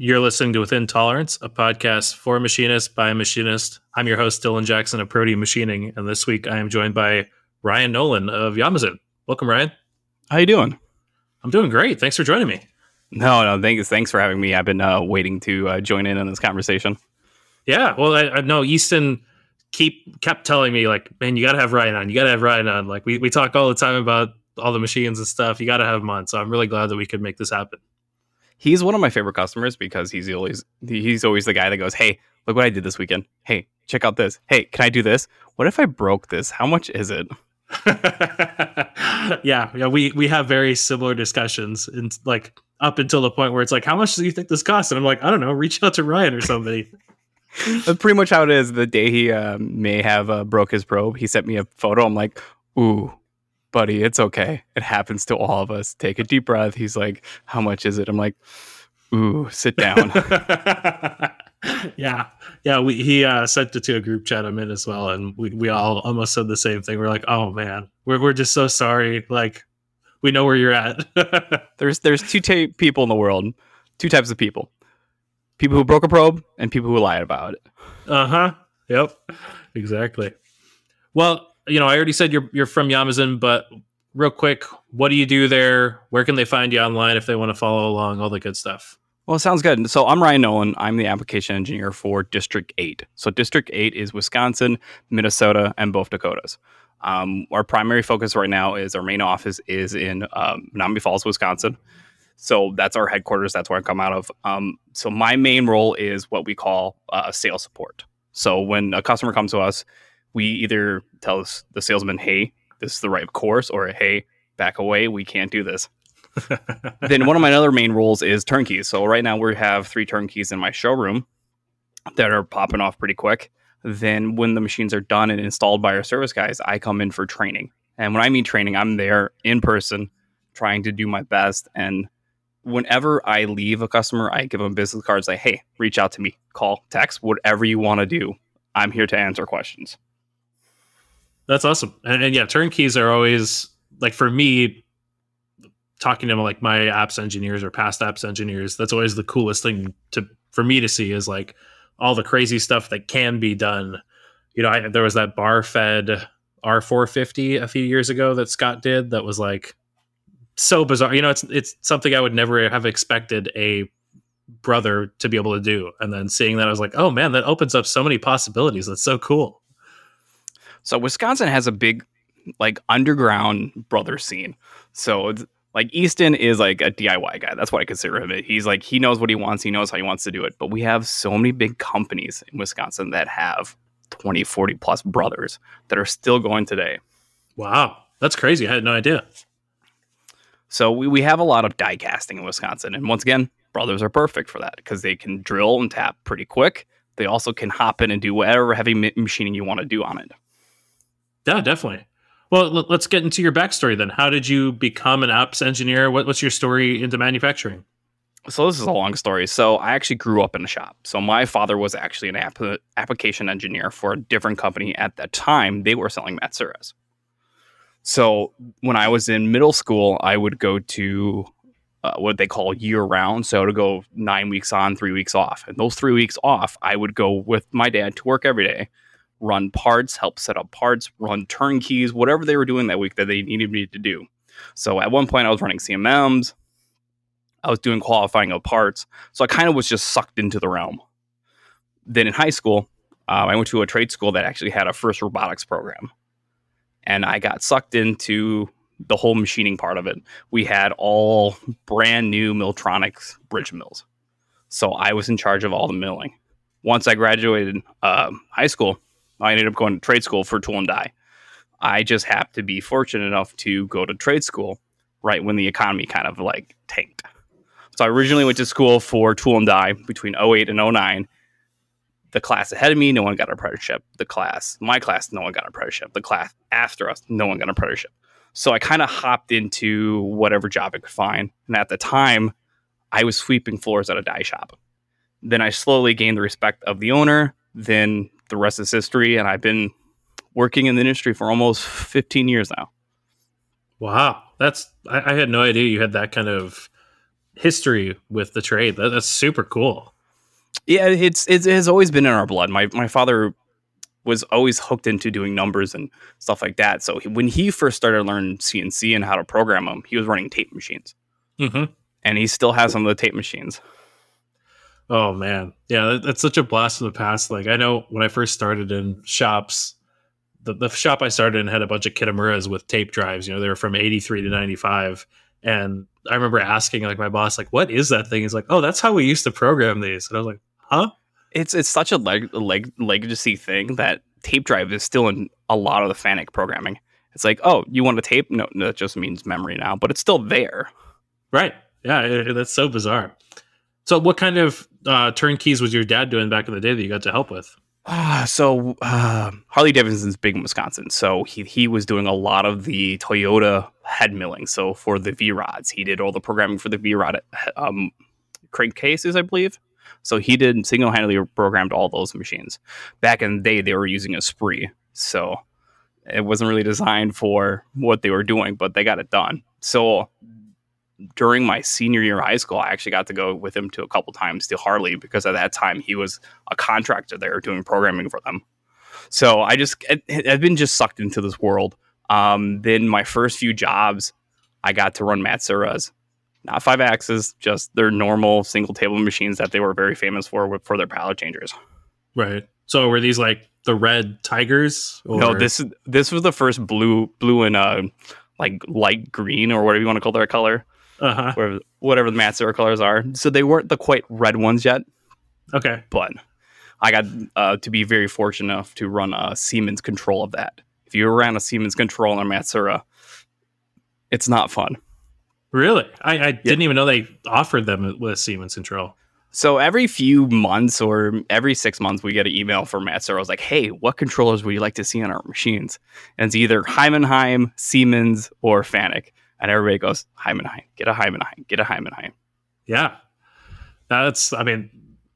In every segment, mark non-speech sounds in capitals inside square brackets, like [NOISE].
You're listening to Within Tolerance, a podcast for machinists by a machinist. I'm your host, Dylan Jackson of Protean Machining, and this week I am joined by Ryan Nolan of Yamazen. Welcome, Ryan. How you doing? I'm doing great. Thanks for joining me. No, no, thanks, thanks for having me. I've been uh, waiting to uh, join in on this conversation. Yeah, well, I, I know Easton keep kept telling me like, man, you got to have Ryan on. You got to have Ryan on. Like we we talk all the time about all the machines and stuff. You got to have him on. So I'm really glad that we could make this happen he's one of my favorite customers because he's always he's always the guy that goes, "Hey, look what I did this weekend. Hey, check out this. Hey, can I do this? What if I broke this? How much is it?" [LAUGHS] yeah, yeah, we we have very similar discussions, and like up until the point where it's like, "How much do you think this costs?" And I'm like, "I don't know. Reach out to Ryan or somebody." [LAUGHS] [LAUGHS] That's pretty much how it is. The day he uh, may have uh, broke his probe, he sent me a photo. I'm like, "Ooh, buddy, it's okay. It happens to all of us. Take a deep breath. He's like, how much is it? I'm like, ooh, sit down. [LAUGHS] yeah. Yeah. We, he uh, sent it to a group chat I'm in as well. And we, we all almost said the same thing. We're like, oh man, we're, we're just so sorry. Like, we know where you're at. [LAUGHS] there's, there's two ta- people in the world, two types of people people who broke a probe and people who lied about it. Uh huh. Yep. Exactly. Well, you know, I already said you're you're from Yamazen, but real quick, what do you do there? Where can they find you online if they want to follow along? All the good stuff. Well, it sounds good. So I'm Ryan Nolan. I'm the application engineer for District 8. So District 8 is Wisconsin, Minnesota, and both Dakotas. Um, our primary focus right now is our main office is in um, Menomonee Falls, Wisconsin. So that's our headquarters. That's where I come out of. Um, so my main role is what we call uh, sales support. So when a customer comes to us, we either tell the salesman, hey, this is the right course, or hey, back away, we can't do this. [LAUGHS] then one of my other main roles is turnkeys. So right now we have three turnkeys in my showroom that are popping off pretty quick. Then when the machines are done and installed by our service guys, I come in for training. And when I mean training, I'm there in person trying to do my best. And whenever I leave a customer, I give them business cards like, hey, reach out to me, call, text, whatever you want to do. I'm here to answer questions. That's awesome. And, and yeah, turnkeys are always like for me, talking to like my apps engineers or past apps engineers, that's always the coolest thing to for me to see is like all the crazy stuff that can be done. You know, I, there was that bar fed R450 a few years ago that Scott did that was like so bizarre. You know, it's it's something I would never have expected a brother to be able to do. And then seeing that, I was like, oh man, that opens up so many possibilities. That's so cool. So Wisconsin has a big like underground brother scene. So like Easton is like a DIY guy. That's what I consider him. He's like he knows what he wants. He knows how he wants to do it. But we have so many big companies in Wisconsin that have 20, 40 plus brothers that are still going today. Wow. That's crazy. I had no idea. So we, we have a lot of die casting in Wisconsin. And once again, brothers are perfect for that because they can drill and tap pretty quick. They also can hop in and do whatever heavy machining you want to do on it. Yeah, definitely. Well, let's get into your backstory then. How did you become an apps engineer? What, what's your story into manufacturing? So this is a long story. So I actually grew up in a shop. So my father was actually an app- application engineer for a different company at that time. They were selling Matsuras. So when I was in middle school, I would go to uh, what they call year round. So to go nine weeks on, three weeks off. And those three weeks off, I would go with my dad to work every day run parts, help set up parts, run turnkeys, whatever they were doing that week that they needed me to do. So at one point, I was running CMMs, I was doing qualifying of parts. So I kind of was just sucked into the realm. Then in high school, uh, I went to a trade school that actually had a first robotics program. And I got sucked into the whole machining part of it. We had all brand new Miltronics bridge mills. So I was in charge of all the milling. Once I graduated uh, high school, I ended up going to trade school for tool and die. I just happened to be fortunate enough to go to trade school right when the economy kind of like tanked. So I originally went to school for tool and die between 08 and 09. The class ahead of me, no one got an apprenticeship. The class, my class, no one got an apprenticeship. The class after us, no one got an apprenticeship. So I kind of hopped into whatever job I could find. And at the time, I was sweeping floors at a die shop. Then I slowly gained the respect of the owner. Then the rest is history. And I've been working in the industry for almost 15 years now. Wow. That's, I, I had no idea you had that kind of history with the trade. That, that's super cool. Yeah, it's, it's it has always been in our blood. My my father was always hooked into doing numbers and stuff like that. So he, when he first started learning CNC and how to program them, he was running tape machines, Mm-hmm. and he still has some of the tape machines. Oh man, yeah, that, that's such a blast from the past. Like I know when I first started in shops, the, the shop I started in had a bunch of Kitamuras with tape drives. You know, they were from eighty three to ninety five, and I remember asking like my boss, like, "What is that thing?" He's like, "Oh, that's how we used to program these." And I was like, "Huh?" It's it's such a leg, leg legacy thing that tape drive is still in a lot of the FANUC programming. It's like, oh, you want a tape? No, no, that just means memory now, but it's still there. Right? Yeah, it- that's so bizarre. So, what kind of uh, turnkeys was your dad doing back in the day that you got to help with? Ah, so uh, Harley Davidson's big in Wisconsin, so he he was doing a lot of the Toyota head milling. So for the V rods, he did all the programming for the V rod um, crankcases, I believe. So he did single handedly programmed all those machines. Back in the day, they were using Esprit, so it wasn't really designed for what they were doing, but they got it done. So during my senior year of high school, I actually got to go with him to a couple times to Harley because at that time he was a contractor there doing programming for them. So I just I've been just sucked into this world. Um, then my first few jobs, I got to run Matsuras, not five axes, just their normal single table machines that they were very famous for for their pallet changers. Right. So, were these like the red tigers? No, this this was the first blue blue and uh like light green or whatever you want to call their color, Uh-huh. whatever whatever the Matsura colors are. So they weren't the quite red ones yet. Okay. but I got uh, to be very fortunate enough to run a Siemens control of that. If you ran a Siemens control on a Matsura, it's not fun. Really? I, I didn't even know they offered them with Siemens Control. So every few months or every six months, we get an email from Matsura. I was like, "Hey, what controllers would you like to see on our machines?" And it's either Heidenhain, Siemens, or Fanuc. And everybody goes, "Heidenhain, get a Heidenhain, get a Heidenhain." Yeah. That's, I mean,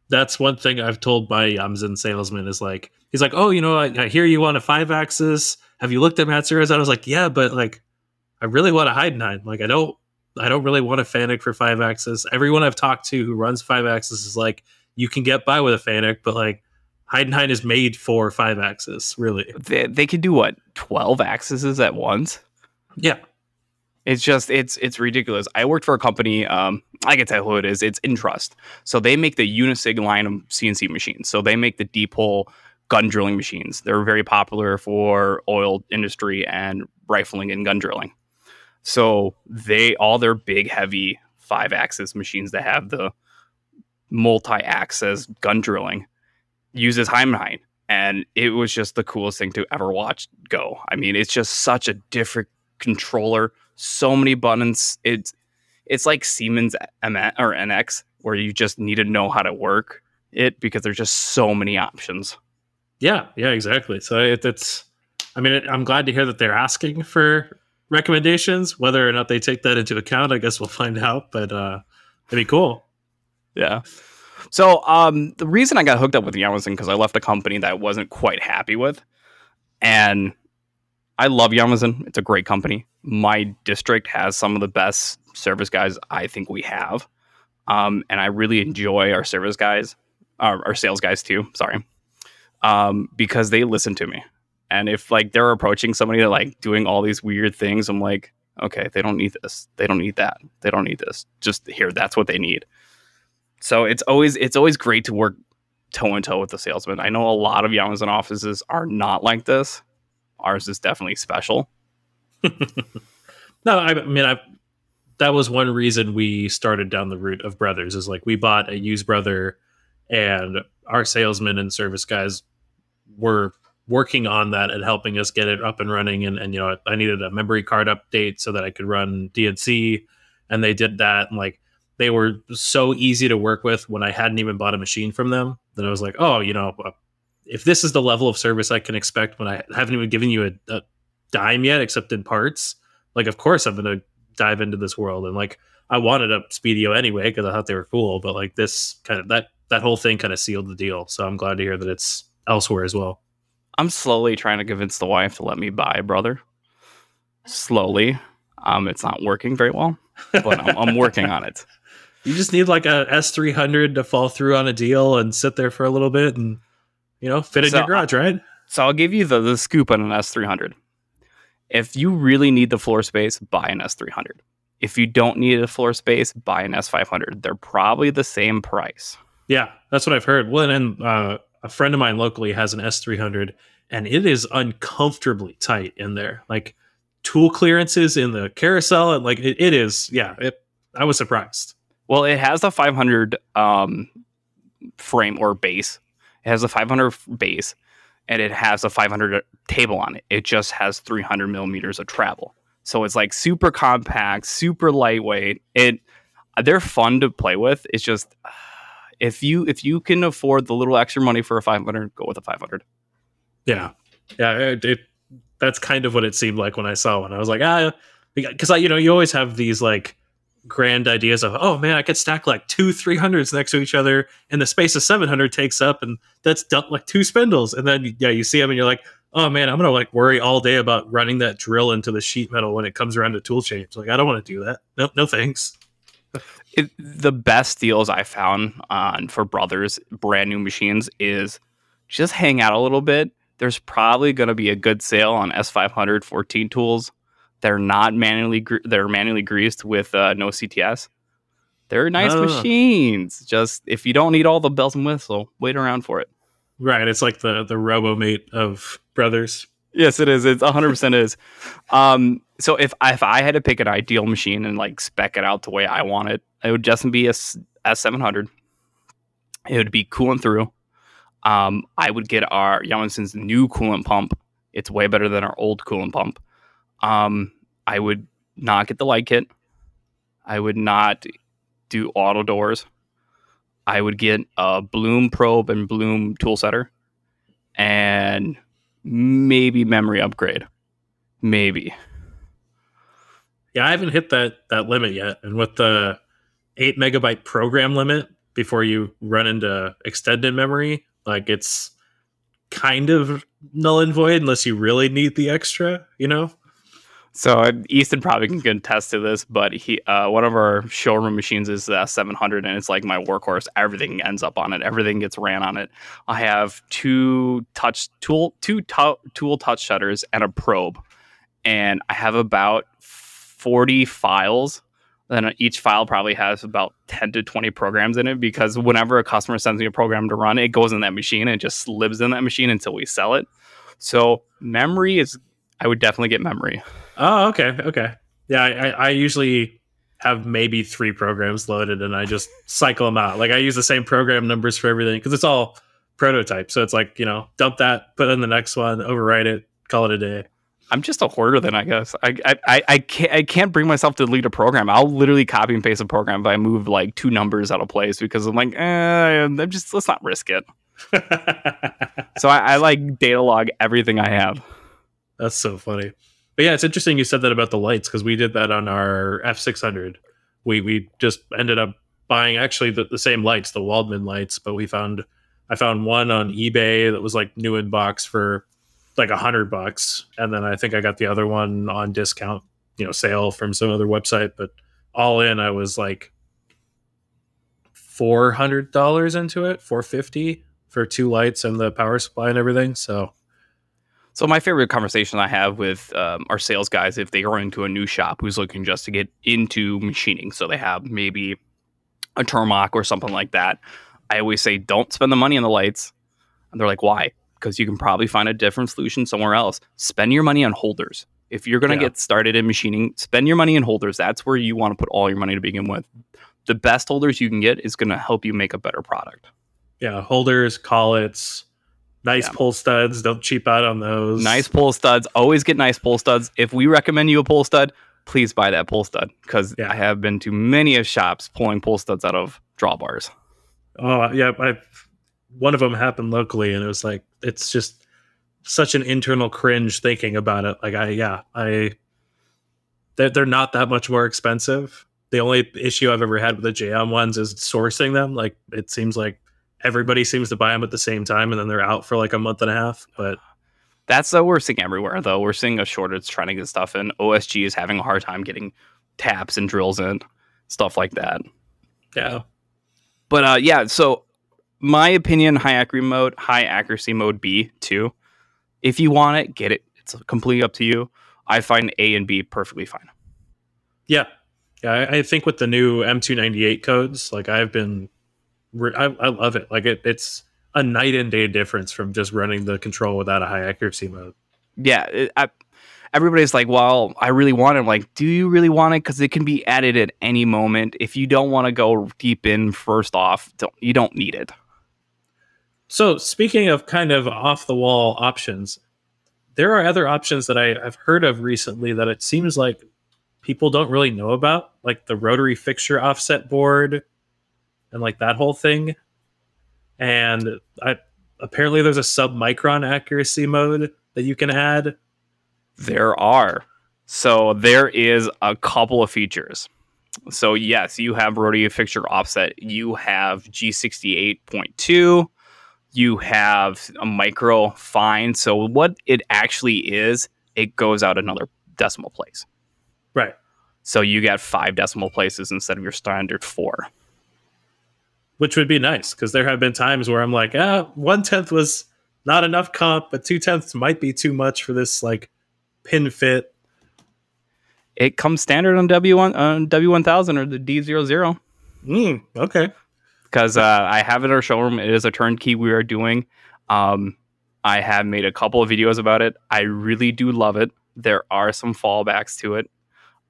that's one thing I've told my um, Yamazen salesman is like, he's like, oh, you know, I, I hear you want a five axis. Have you looked at Matsuras? I was like, yeah, but like, I really want a Heidenhain. Like, I don't, I don't really want a Fanuc for five axis. Everyone I've talked to who runs five axis is like, you can get by with a Fanuc, but like, Heidenhain is made for five axis, really. They, they can do what twelve axes at once. Yeah. It's just it's it's ridiculous. I worked for a company. Um, I can tell who it is. It's Entrust. So they make the Unisig line of CNC machines. So they make the deep hole gun drilling machines. They're very popular for oil industry and rifling and gun drilling. So they all their big heavy five axis machines that have the multi axis gun drilling uses Heidenhain. And it was just the coolest thing to ever watch go. I mean, it's just such a different controller so many buttons. It's it's like Siemens M or NX where you just need to know how to work it because there's just so many options. Yeah, yeah, exactly. So it, it's, I mean, it, I'm glad to hear that they're asking for recommendations. Whether or not they take that into account, I guess we'll find out. But uh, it'd be cool. Yeah. So um, the reason I got hooked up with Yamazen because I left a company that I wasn't quite happy with, and I love Yamazen. It's a great company. My district has some of the best service guys I think we have, um, and I really enjoy our service guys, our, our sales guys too. Sorry, um, because they listen to me. And if like they're approaching somebody that like doing all these weird things, I'm like, okay, they don't need this. They don't need that. They don't need this. Just here, that's what they need. So it's always it's always great to work toe in toe with the salesman. I know a lot of Yamazen offices are not like this. Ours is definitely special. [LAUGHS] No, I mean, I that was one reason we started down the route of brothers. Is like we bought a used brother, and our salesmen and service guys were working on that and helping us get it up and running. And, and you know, I needed a memory card update so that I could run DNC, and they did that. And like they were so easy to work with when I hadn't even bought a machine from them that I was like, oh, you know, uh, if this is the level of service I can expect when I haven't even given you a, a dime yet, except in parts, like of course I'm gonna dive into this world. And like I wanted a Speedio anyway because I thought they were cool, but like this kind of that that whole thing kind of sealed the deal. So I'm glad to hear that it's elsewhere as well. I'm slowly trying to convince the wife to let me buy brother. Slowly. Um, it's not working very well, but I'm, I'm working on it. [LAUGHS] you just need like a S three hundred to fall through on a deal and sit there for a little bit and you know fit in So, your garage, right? So I'll give you the, the scoop on an S300. If you really need the floor space, buy an S300. If you don't need a floor space, buy an S500. They're probably the same price. Yeah, that's what I've heard. Well, and uh, a friend of mine locally has an S300, and it is uncomfortably tight in there. Like tool clearances in the carousel, and like it, it is. Yeah, it. I was surprised. Well, it has the 500 um, frame or base. It has a 500 base, and it has a 500 uh, table on it. It just has 300 millimeters of travel, so it's like super compact, super lightweight. It uh, they're fun to play with. It's just uh, if you if you can afford the little extra money for a 500, go with a 500. Yeah, yeah. It, it that's kind of what it seemed like when I saw one. I was like, ah, because I, you know, you always have these like grand ideas of, oh man, I could stack like two three hundreds next to each other, and the space of seven hundred takes up, and that's like two spindles, and then yeah, you see them, and you're like, oh man, I'm gonna like worry all day about running that drill into the sheet metal when it comes around to tool change. Like, I don't want to do that. No, no thanks. it, the best deals I found on for brothers brand new machines is just hang out a little bit. There's probably going to be a good sale on S500 14 tools. They're not manually gre- they're manually greased with uh, no CTS. They're nice machines. Just if you don't need all the bells and whistles, wait around for it. Right, it's like the the RoboMate of brothers. Yes, it is. It's 100% is. Um, so if I, if I had to pick an ideal machine and like spec it out the way I want it, it would just be a S700. It would be cooling through. Um, I would get our Yamazen's new coolant pump. It's way better than our old coolant pump. Um, I would not get the light kit. I would not do auto doors. I would get a Blum probe and Blum tool setter, and maybe memory upgrade. Maybe. Yeah, I haven't hit that that limit yet, and with the eight megabyte program limit before you run into extended memory, like it's kind of null and void unless you really need the extra. You know? So uh, Easton probably can contest to this, but he uh, one of our showroom machines is the S700, and it's like my workhorse. Everything ends up on it. Everything gets ran on it. I have two touch tool, two tool touch shutters, and a probe, and I have about 40 files. Then each file probably has about 10 to 20 programs in it because whenever a customer sends me a program to run, it goes in that machine and just lives in that machine until we sell it. So memory is, I would definitely get memory. Oh, okay, okay. Yeah, I, I, I usually have maybe three programs loaded, and I just cycle them out. Like I use the same program numbers for everything because it's all prototype. So it's like you know, dump that, put in the next one, overwrite it, call it a day. I'm just a hoarder then, I guess. I I, I, I can't I can't bring myself to delete a program. I'll literally copy and paste a program if I move like two numbers out of place because I'm like, eh, I'm just let's not risk it. [LAUGHS] So I, I like data log everything I have. That's so funny. But yeah, it's interesting you said that about the lights because we did that on our F600. We we just ended up buying actually the, the same lights, the Waldmann lights, but we found I found one on eBay that was like new in box for like a hundred bucks, and then I think I got the other one on discount, you know, sale from some other website. But all in, I was like four hundred dollars into it, four fifty for two lights and the power supply and everything. So So my favorite conversation I have with um, our sales guys, if they are into a new shop who's looking just to get into machining, so they have maybe a Tormach or something like that, I always say, don't spend the money on the lights. And they're like, why? Because you can probably find a different solution somewhere else. Spend your money on holders. If you're going to Yeah. get started in machining, spend your money in holders. That's where you want to put all your money to begin with. The best holders you can get is going to help you make a better product. yeah, holders, collets, nice Yeah. pull studs. Don't cheap out on those. Nice pull studs. Always get nice pull studs. If we recommend you a pull stud, please buy that pull stud because Yeah. I have been to many of shops pulling pull studs out of drawbars. Oh yeah, I one of them happened locally, and it was like it's just such an internal cringe thinking about it. Like I yeah I they're, they're not that much more expensive. The only issue I've ever had with the JM ones is sourcing them. Like it seems like everybody seems to buy them at the same time, and then they're out for like a month and a half. But That's the we're seeing everywhere though. We're seeing a shortage trying to get stuff in. OSG is having a hard time getting taps and drills in, stuff like that. Yeah. But uh, yeah, so my opinion, high accuracy mode, high accuracy mode B too. If you want it, get it. It's completely up to you. I find A and B perfectly fine. Yeah, yeah. I, I think with the new M298 codes, like I've been, I, I love it. Like it, it's a night and day difference from just running the control without a high accuracy mode. Yeah, it, I, everybody's like, "Well, I really want it." I'm like, do you really want it? Because it can be added at any moment. If you don't want to go deep in, first off, don't, you don't need it. So speaking of kind of off the wall options, there are other options that I, I've heard of recently that it seems like people don't really know about, like the rotary fixture offset board and like that whole thing. And I apparently there's a sub micron accuracy mode that you can add. There are. So there is a couple of features. So yes, you have rotary fixture offset. You have G68.2. You have a micro fine. So what it actually is, it goes out another decimal place. Right. So you get five decimal places instead of your standard four. Which would be nice because there have been times where I'm like, ah, one tenth was not enough comp, but two tenths might be too much for this like pin fit. It comes standard on W1 on W1000 or the D00 Mm, okay. because uh, I have it in our showroom. It is a turnkey we are doing. Um, I have made a couple of videos about it. I really do love it. There are some fallbacks to it.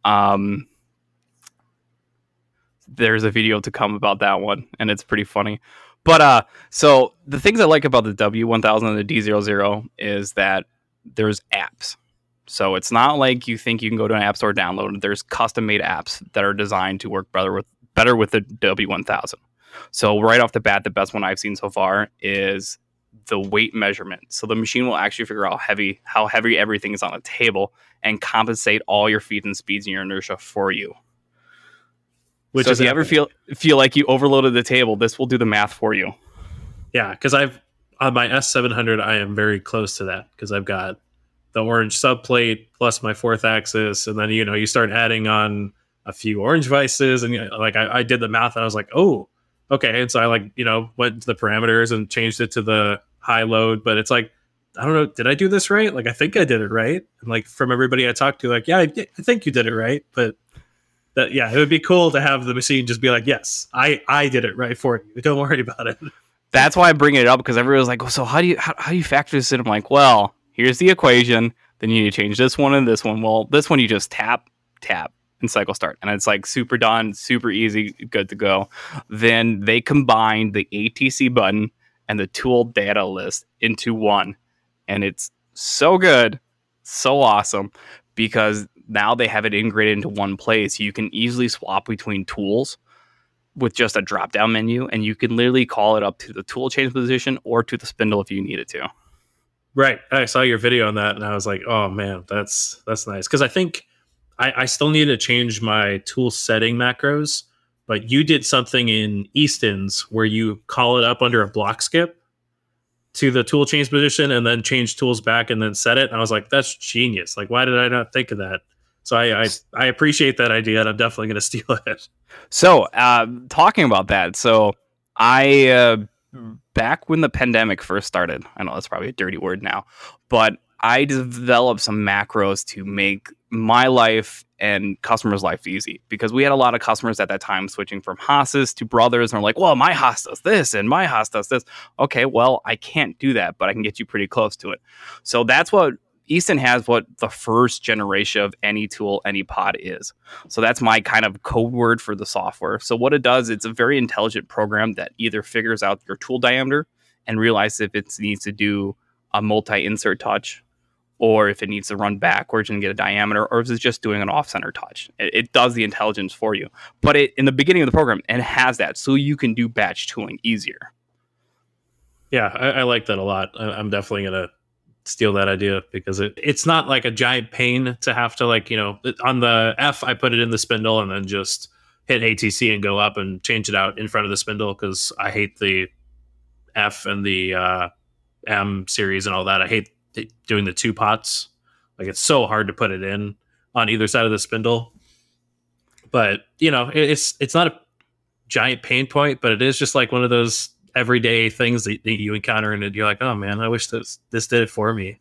Um, there's a video to come about that one, and it's pretty funny. But uh, so the things I like about the W1000 and the D00 is that there's apps. So it's not like you think you can go to an app store download. There's custom made apps that are designed to work better with better with the W1000. So right off the bat, the best one I've seen so far is the weight measurement. So the machine will actually figure out heavy how heavy everything is on a table and compensate all your feet and speeds and your inertia for you. Which so if you ever feel feel like you overloaded the table, this will do the math for you. Yeah, because I've on my S700, I am very close to that because I've got the orange subplate plus my fourth axis, and then you know you start adding on a few orange vices, and you know, like I, I did the math, and I was like, oh, okay, and so I like you know went to the parameters and changed it to the high load, but it's like I don't know, did I do this right? Like I think I did it right, and like from everybody I talked to, like yeah, I, I think you did it right, but. That, yeah, it would be cool to have the machine just be like, "Yes, I I did it right for you. [LAUGHS] Don't worry about it." That's why I bring it up because everyone's like, well, so how do you how, how do you factor this in? I'm like, well, here's the equation. Then you need to change this one and this one. Well, this one you just tap, tap, and cycle start. And it's like super done, super easy, good to go. Then they combine the ATC button and the tool data list into one. And it's so good, so awesome because now they have it integrated into one place. You can easily swap between tools with just a drop down menu and you can literally call it up to the tool change position or to the spindle if you need it to. Right. I saw your video on that and I was like, oh man, that's that's nice. Cause I think I, I still need to change my tool setting macros, but you did something in Easton's where you call it up under a block skip to the tool change position and then change tools back and then set it. And I was like, that's genius. Like, why did I not think of that? So I I, I appreciate that idea and I'm definitely gonna [LAUGHS] steal it. So, uh, talking about that, so I uh, back when the pandemic first started, I know that's probably a dirty word now, but I developed some macros to make my life and customers' life easy because we had a lot of customers at that time switching from Haas's to Brothers, and are like, "Well, my Haas does this, and my Haas does this." Okay, well, I can't do that, but I can get you pretty close to it. So that's what Easton has. What the first generation of any tool, any pod is. So that's my kind of code word for the software. So what it does, it's a very intelligent program that either figures out your tool diameter and realizes if it needs to do a multi-insert touch or if it needs to run backwards and get a diameter, or if it's just doing an off-center touch. It, it does the intelligence for you. But it, in the beginning of the program, it has that, so you can do batch tooling easier. Yeah, I, I like that a lot. I, I'm definitely gonna steal that idea because it, it's not like a giant pain to have to like you know on the F I put it in the spindle and then just hit ATC and go up and change it out in front of the spindle because I hate the F and the uh, M series and all that. I hate doing the two pots. Like it's so hard to put it in on either side of the spindle. But you know, it's it's not a giant pain point, but it is just like one of those everyday things that, that you encounter and you're like, oh man, I wish this this did it for me.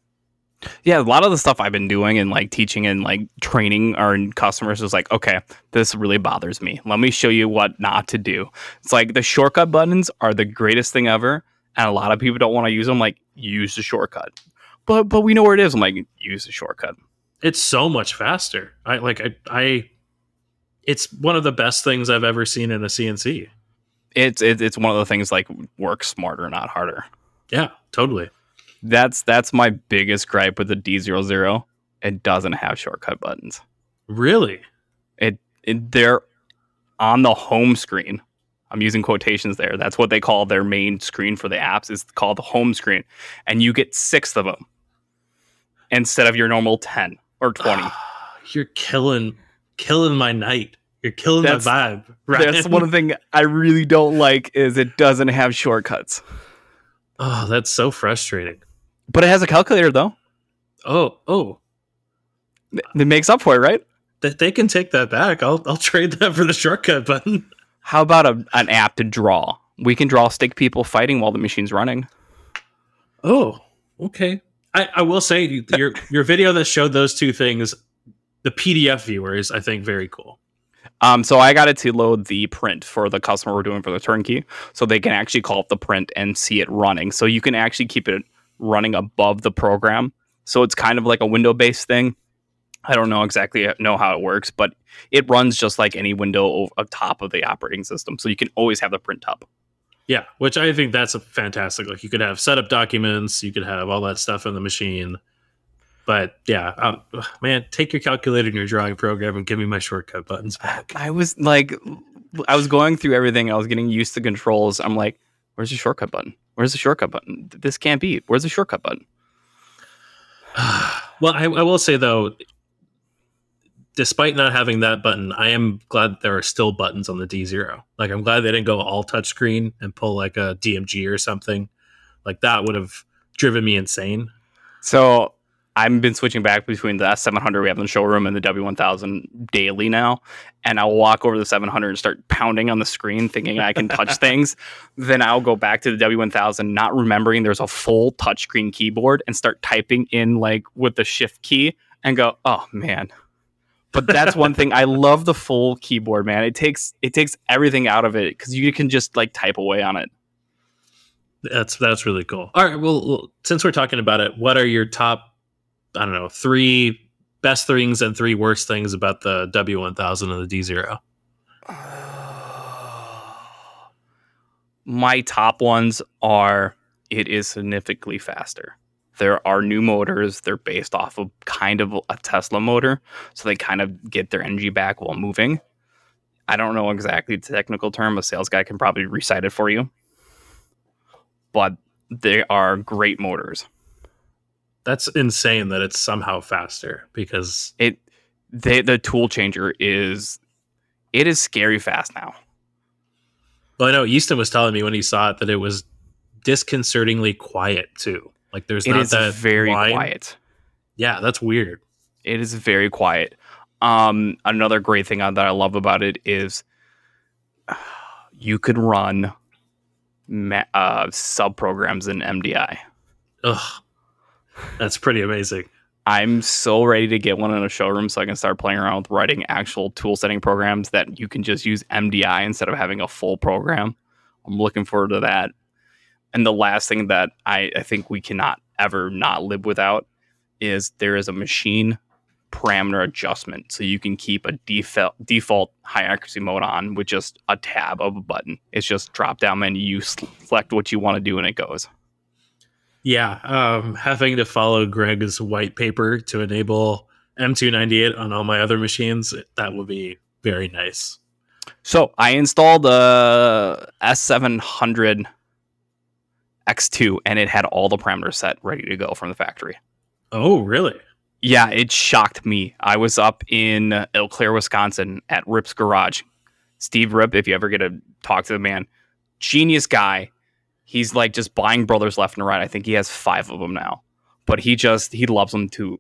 Yeah, a lot of the stuff I've been doing and like teaching and like training our customers is like, okay, this really bothers me. Let me show you what not to do. It's like the shortcut buttons are the greatest thing ever, and a lot of people don't want to use them. Like, use the shortcut, but but we know where it is. I'm like, use the shortcut. It's so much faster. I like I I. It's one of the best things I've ever seen in a CNC. It's it, it's one of the things like work smarter, not harder. Yeah, totally. That's that's my biggest gripe with the D00. It doesn't have shortcut buttons. Really? It, it they're on the home screen. I'm using quotations there. That's what they call their main screen for the apps is called the home screen. And you get 6 of them instead of your normal 10 or 20. [SIGHS] You're killing killing my night. You're killing That's- my vibe. [LAUGHS] Right. That's one thing I really don't like is it doesn't have shortcuts. Oh, that's so frustrating. But it has a calculator though. Oh, oh. It makes up for it, right? That they can take that back. I'll I'll trade that for the shortcut button. [LAUGHS] How about a, an app to draw? We can draw stick people fighting while the machine's running. Oh, okay. I, I will say your [LAUGHS] your video that showed those two things, the PDF viewer is I think very cool. Um, so I got it to load the print for the customer we're doing for the turnkey, so they can actually call up the print and see it running. So you can actually keep it running above the program. So it's kind of like a window based thing. I don't know exactly uh, know how it works, but it runs just like any window up top of the operating system. So you can always have the print up. Yeah, which I think that's a fantastic. Like you could have setup documents, you could have all that stuff in the machine. But yeah, um, man, take your calculator and your drawing program and give me my shortcut buttons back. I was like, I was going through everything. I was getting used to controls. I'm like, where's the shortcut button? Where's the shortcut button? This can't be. Where's the shortcut button? [SIGHS] well, I, I will say though, despite not having that button, I am glad there are still buttons on the D zero. Like I'm glad they didn't go all touchscreen and pull like a DMG or something. Like that would have driven me insane. So I've been switching back between the S700 we have in the showroom and the W1000 daily now. And I'll walk over to the 700 and start pounding on the screen, thinking I can touch [LAUGHS] things. Then I'll go back to the W1000, not remembering there's a full touchscreen keyboard, and start typing in like with the shift key and go, oh man. But that's one thing I love the full keyboard, man. It takes it takes everything out of it because you can just like type away on it. That's that's really cool. All right, well, well, since we're talking about it, what are your top? I don't know, three best things and three worst things about the W1000 and the D0. My top ones are it is significantly faster. There are new motors. They're based off of kind of a Tesla motor. So they kind of get their energy back while moving. I don't know exactly the technical term. A sales guy can probably recite it for you. But they are great motors. That's insane that it's somehow faster because It they the tool changer is it is scary fast now. well, I know Easton was telling me when he saw it that it was disconcertingly quiet too. Like there's It not is that very whine. quiet. Yeah, that's weird. It is very quiet. Um, another great thing that I love about it is [SIGHS] you could run ma- uh, sub programs in MDI. Ugh, that's pretty amazing. I'm so ready to get one in a showroom so I can start playing around with writing actual tool setting programs that you can just use MDI instead of having a full program. I'm looking forward to that. And the last thing that I, I think we cannot ever not live without is there is a machine parameter adjustment. So you can keep a default default high accuracy mode on with just a tab of a button. It's just drop down menu, you select what you want to do and it goes. Yeah, um, having to follow Greg's white paper to enable M298 on all my other machines, that would be very nice. So I installed a S700 X2 and it had all the parameters set ready to go from the factory. Oh, really? Yeah, it shocked me. I was up in Eau Claire, Wisconsin at Rip's Garage. Steve Rip, if you ever get to talk to the man, genius guy. He's like just buying brothers left and right. I think he has five of them now, but he just he loves them too.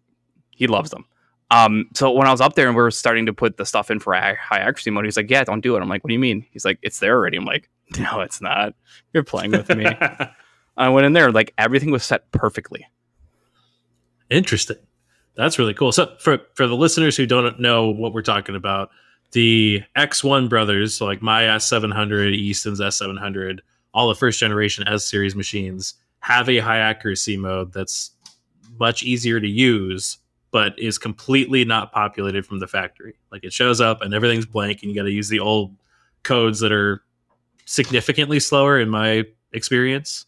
He loves them. Um, so when I was up there and we were starting to put the stuff in for high, high accuracy mode, he's like, "Yeah, don't do it." I'm like, "What do you mean?" He's like, "It's there already." I'm like, [LAUGHS] "No, it's not. You're playing with me." [LAUGHS] I went in there, like everything was set perfectly. Interesting. That's really cool. So for for the listeners who don't know what we're talking about, the X1 brothers, so like my S700, Easton's S700, all the first generation S series machines have a high accuracy mode that's much easier to use, but is completely not populated from the factory. Like it shows up and everything's blank, and you got to use the old codes that are significantly slower in my experience.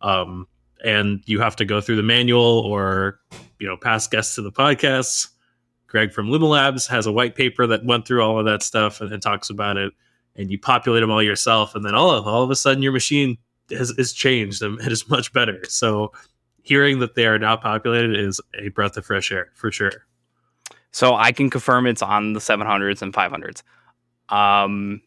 Um, and you have to go through the manual or you know past guests to the podcasts. Greg from Luma Labs has a white paper that went through all of that stuff and, and talks about it. And you populate them all yourself, and then all of, all of a sudden your machine has is changed and it is much better. So hearing that they are now populated is a breath of fresh air for sure. So I can confirm it's on the 700s and 500s. Um,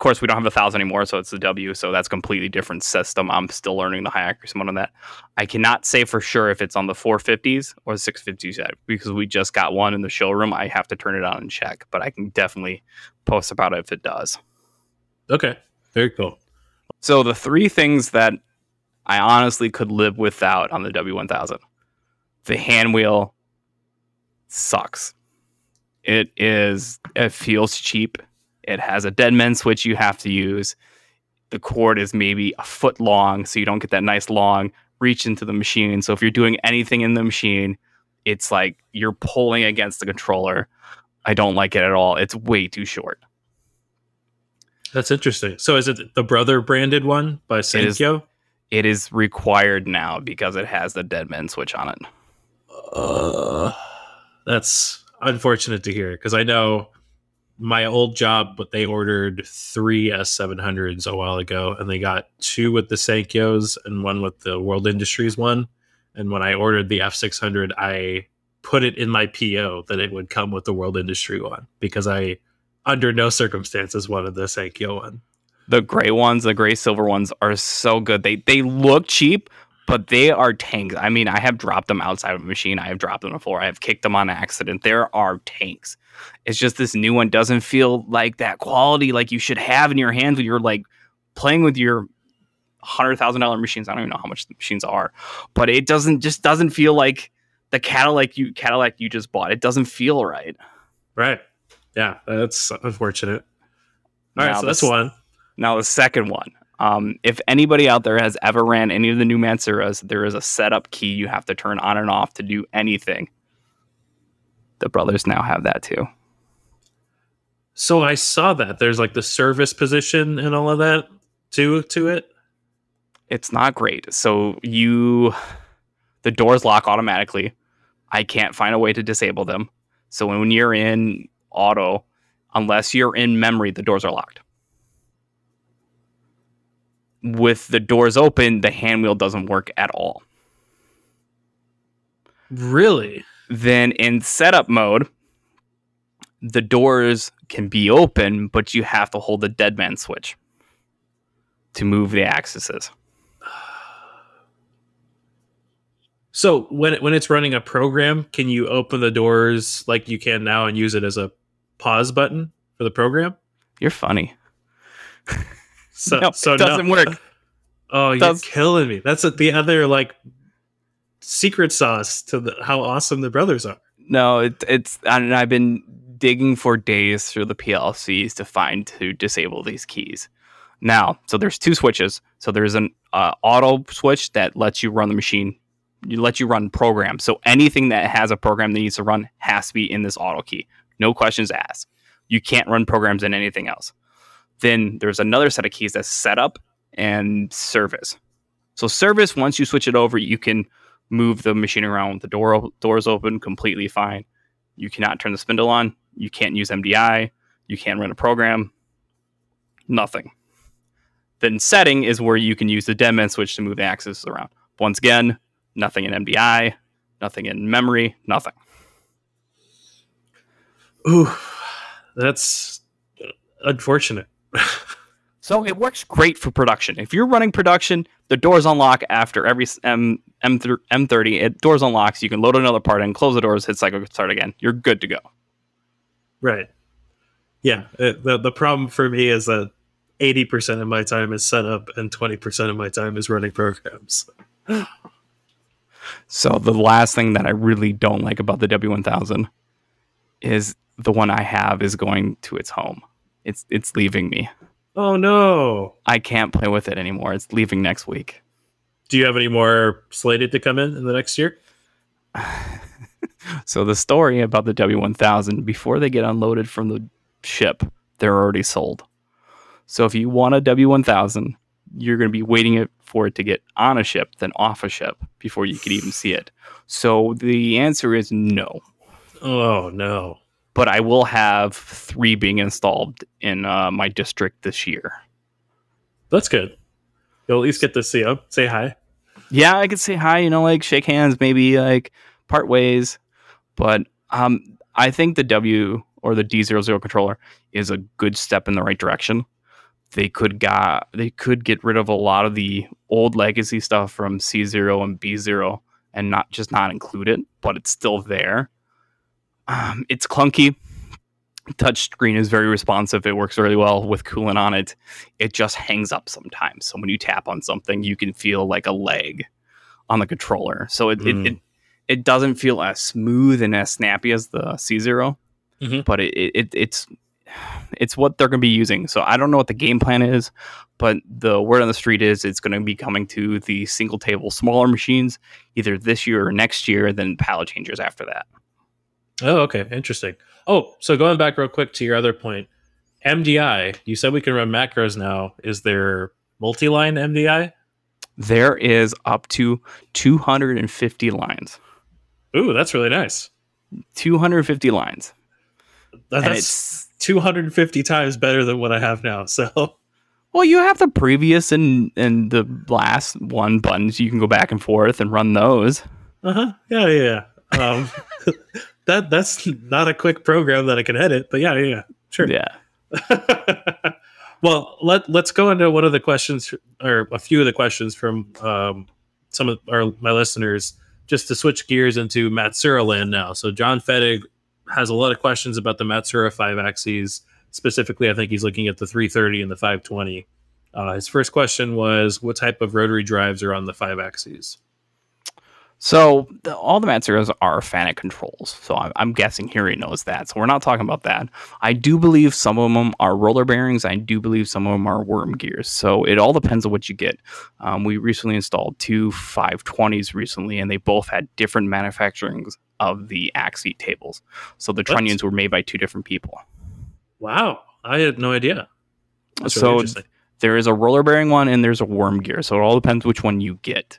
course, we don't have a thousand anymore, so it's the W. So that's completely different system. I'm still learning the high accuracy mode on that. I cannot say for sure if it's on the 450s or the 650s yet because we just got one in the showroom. I have to turn it on and check, but I can definitely post about it if it does. Okay, very cool. So the three things that I honestly could live without on the W1000. The hand wheel sucks. It is it feels cheap. It has a dead man switch you have to use. The cord is maybe a foot long, so you don't get that nice long reach into the machine. So if you're doing anything in the machine, it's like you're pulling against the controller. I don't like it at all. It's way too short. That's interesting. So is it the brother branded one by Sankyo? It is required now because it has the dead man switch on it. Uh, that's unfortunate to hear because I know my old job, but they ordered three S700s a while ago and they got two with the Sankyos and one with the World Industries one. And when I ordered the F600, I put it in my PO that it would come with the World Industry one because I, under no circumstances, wanted the Sankyo one the gray ones, the gray silver ones are so good. They they look cheap, but they are tanks. I mean, I have dropped them outside of a machine. I have dropped them before. I have kicked them on accident. There are tanks. It's just this new one doesn't feel like that quality like you should have in your hands when you're like playing with your hundred thousand dollar machines. I don't even know how much the machines are, but it doesn't just doesn't feel like the Cadillac you Cadillac you just bought. It doesn't feel right. Right. Yeah, that's unfortunate. All now right, so that's one. Now, the second one. Um, if anybody out there has ever ran any of the new Matsuras, there is a setup key you have to turn on and off to do anything. The brothers now have that too. So I saw that there's like the service position and all of that to to it. It's not great. So you the doors lock automatically. I can't find a way to disable them. So when you're in auto, unless you're in memory, the doors are locked with the doors open, the hand wheel doesn't work at all. Really? Then in setup mode, the doors can be open, but you have to hold the dead man switch to move the axes. So when it, when it's running a program, can you open the doors like you can now and use it as a pause button for the program? You're funny. [LAUGHS] So, no, so it doesn't no. work. [LAUGHS] Oh, you're Does- killing me. That's a, the other like secret sauce to the, how awesome the brothers are. No, it, it's and I've been digging for days through the PLCs to find to disable these keys. Now, so there's two switches. So there's an uh, auto switch that lets you run the machine, you let you run programs. So anything that has a program that needs to run has to be in this auto key. No questions asked. You can't run programs in anything else. Then there's another set of keys that's setup and service. So service, once you switch it over, you can move the machine around. With the door doors open completely fine. You cannot turn the spindle on. You can't use MDI. You can't run a program. Nothing. Then setting is where you can use the dead man switch to move the axis around. Once again, nothing in MDI, nothing in memory, nothing. Ooh, that's unfortunate. So it works great for production. If you're running production, the doors unlock after every M M M30. It doors unlocks. You can load another part in, close the doors, hit cycle, start again. You're good to go. Right. Yeah. It, the the problem for me is that eighty percent of my time is setup and twenty percent of my time is running programs. [GASPS] So the last thing that I really don't like about the W1000 is the one I have is going to its home. It's it's leaving me. Oh no! I can't play with it anymore. It's leaving next week. Do you have any more slated to come in in the next year? [LAUGHS] so the story about the W1000 before they get unloaded from the ship, they're already sold. So if you want a W1000, you're going to be waiting it for it to get on a ship, then off a ship before you could even see it. So the answer is no. Oh no! But I will have three being installed in uh, my district this year. That's good. You'll at least get to see them, say hi. Yeah, I could say hi. You know, like shake hands, maybe like part ways. But um, I think the W or the D00 controller is a good step in the right direction they could got they could get rid of a lot of the old legacy stuff from C0 and B0 and not just not include it, but it's still there. Um, it's clunky. Touch screen is very responsive. It works really well with coolant on it. It just hangs up sometimes. So when you tap on something, you can feel like a leg on the controller. So it mm. it, it, it doesn't feel as smooth and as snappy as the C0, mm-hmm. but it, it it's it's what they're going to be using. So I don't know what the game plan is, but the word on the street is it's going to be coming to the single table smaller machines either this year or next year, then pallet changers after that. Oh, okay, interesting. Oh, so going back real quick to your other point, MDI. You said we can run macros now. Is there multi-line MDI? There is up to 250 lines. Ooh, that's really nice. 250 lines. That's 250 times better than what I have now. So, well, you have the previous and and the last one buttons. You can go back and forth and run those. Uh huh. Yeah, yeah. Um, [LAUGHS] that that's not a quick program that I can edit, but yeah, yeah, yeah. sure. Yeah. [LAUGHS] well, let let's go into one of the questions or a few of the questions from um, some of our my listeners, just to switch gears into Matsuura land now. So John Fettig has a lot of questions about the Matsuura five axes. Specifically, I think he's looking at the 330 and the 520. Uh, his first question was, "What type of rotary drives are on the five axes?" So the, all the Matsuuras are FANUC controls. So I'm, I'm, guessing here he knows that. So we're not talking about that. I do believe some of them are roller bearings. I do believe some of them are worm gears. So it all depends on what you get. Um, we recently installed two 520s recently, and they both had different manufacturings of the axis tables. So the trunnions were made by two different people. Wow, I had no idea. That's so really there is a roller bearing one and there's a worm gear. So it all depends which one you get.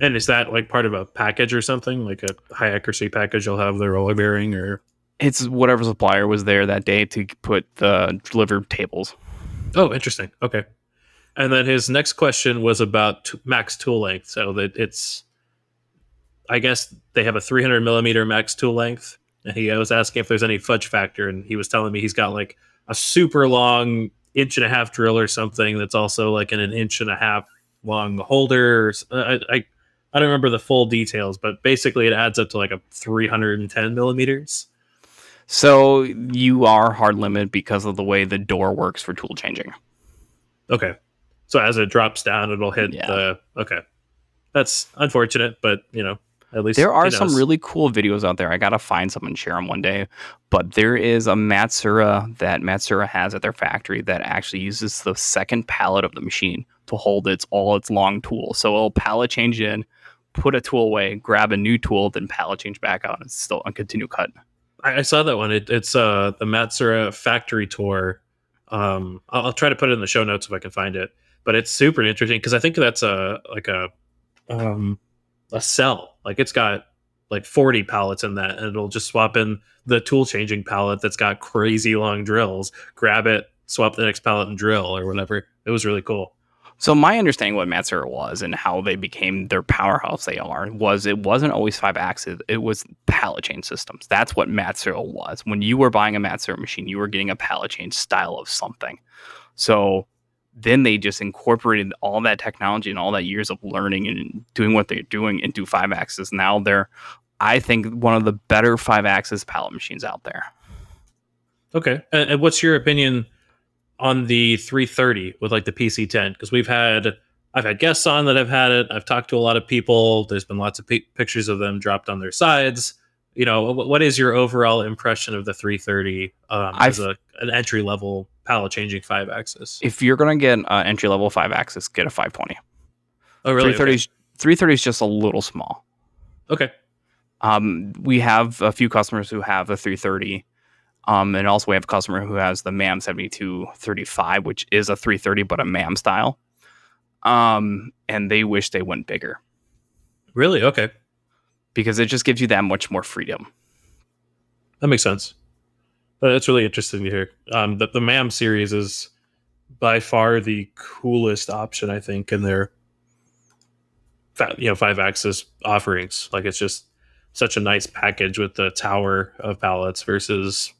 And is that like part of a package or something? Like a high accuracy package you'll have the roller bearing or it's whatever supplier was there that day to put the delivered tables. Oh, interesting. Okay. And then his next question was about t- max tool length. So that it's I guess they have a 300 millimeter max tool length. And he was asking if there's any fudge factor, and he was telling me he's got like a super long inch and a half drill or something that's also like in an inch and a half long holder. I, I, I don't remember the full details, but basically it adds up to like a 310 millimeters. So you are hard limit because of the way the door works for tool changing. Okay. So as it drops down, it'll hit yeah. the. Okay. That's unfortunate, but you know, at least there are some really cool videos out there. I gotta find some and share them one day. But there is a Matsura that Matsura has at their factory that actually uses the second pallet of the machine to hold its all its long tool. So it'll pallet change in, put a tool away, grab a new tool, then pallet change back out, and still and continue cut. I, I saw that one. It, it's uh the Matsura factory tour. Um, I'll, I'll, try to put it in the show notes if I can find it. But it's super interesting because I think that's a like a um a cell. Like it's got like 40 pallets in that, and it'll just swap in the tool changing pallet that's got crazy long drills, grab it, swap the next pallet and drill or whatever. It was really cool. So my understanding what Matsuura was and how they became their powerhouse they are was it wasn't always five axes, It was pallet chain systems. That's what Matsuura was. When you were buying a Matsuura machine, you were getting a pallet chain style of something. So then they just incorporated all that technology and all that years of learning and doing what they're doing into five axis. Now they're, I think, one of the better five axis pallet machines out there. Okay. And what's your opinion on the 330 with like the PC10? Because we've had, I've had guests on that have had it. I've talked to a lot of people. There's been lots of p- pictures of them dropped on their sides. You know, what, what is your overall impression of the 330 um, as a, an entry level pallet changing five axis? If you're going to get an entry level five axis, get a 520. Oh, really? 330 is, 330 is just a little small. Okay. Um, we have a few customers who have a 330 um, and also we have a customer who has the MAM 7235, which is a 330 but a MAM style. Um, and they wish they went bigger. Really? Okay. Because it just gives you that much more freedom. That makes sense. That's really interesting to hear. Um, the, the MAM series is by far the coolest option, I think, in their you know five axis offerings. Like it's just such a nice package with the tower of pallets versus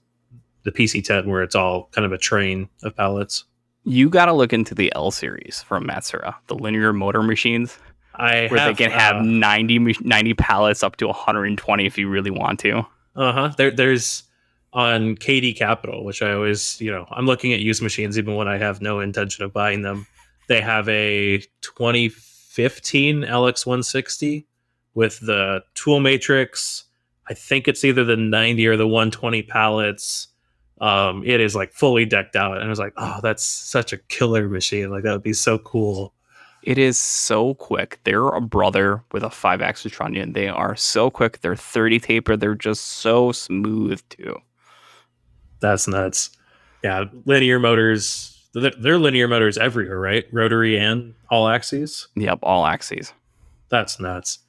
the PC10 where it's all kind of a train of pallets. You got to look into the L series from Matsura, the linear motor machines. I where have, they can have uh, 90, 90 pallets up to 120 if you really want to. Uh huh. There, there's on KD Capital, which I always, you know, I'm looking at used machines even when I have no intention of buying them. They have a 2015 LX160 with the tool matrix. I think it's either the 90 or the 120 pallets um, it is like fully decked out, and I was like, oh, that's such a killer machine. Like that would be so cool. It is so quick. They're a brother with a five axis trunnion. They are so quick. They're 30 taper. They're just so smooth too. That's nuts. Yeah, linear motors. They're linear motors everywhere, right? Rotary and all axes. Yep, all axes. That's nuts.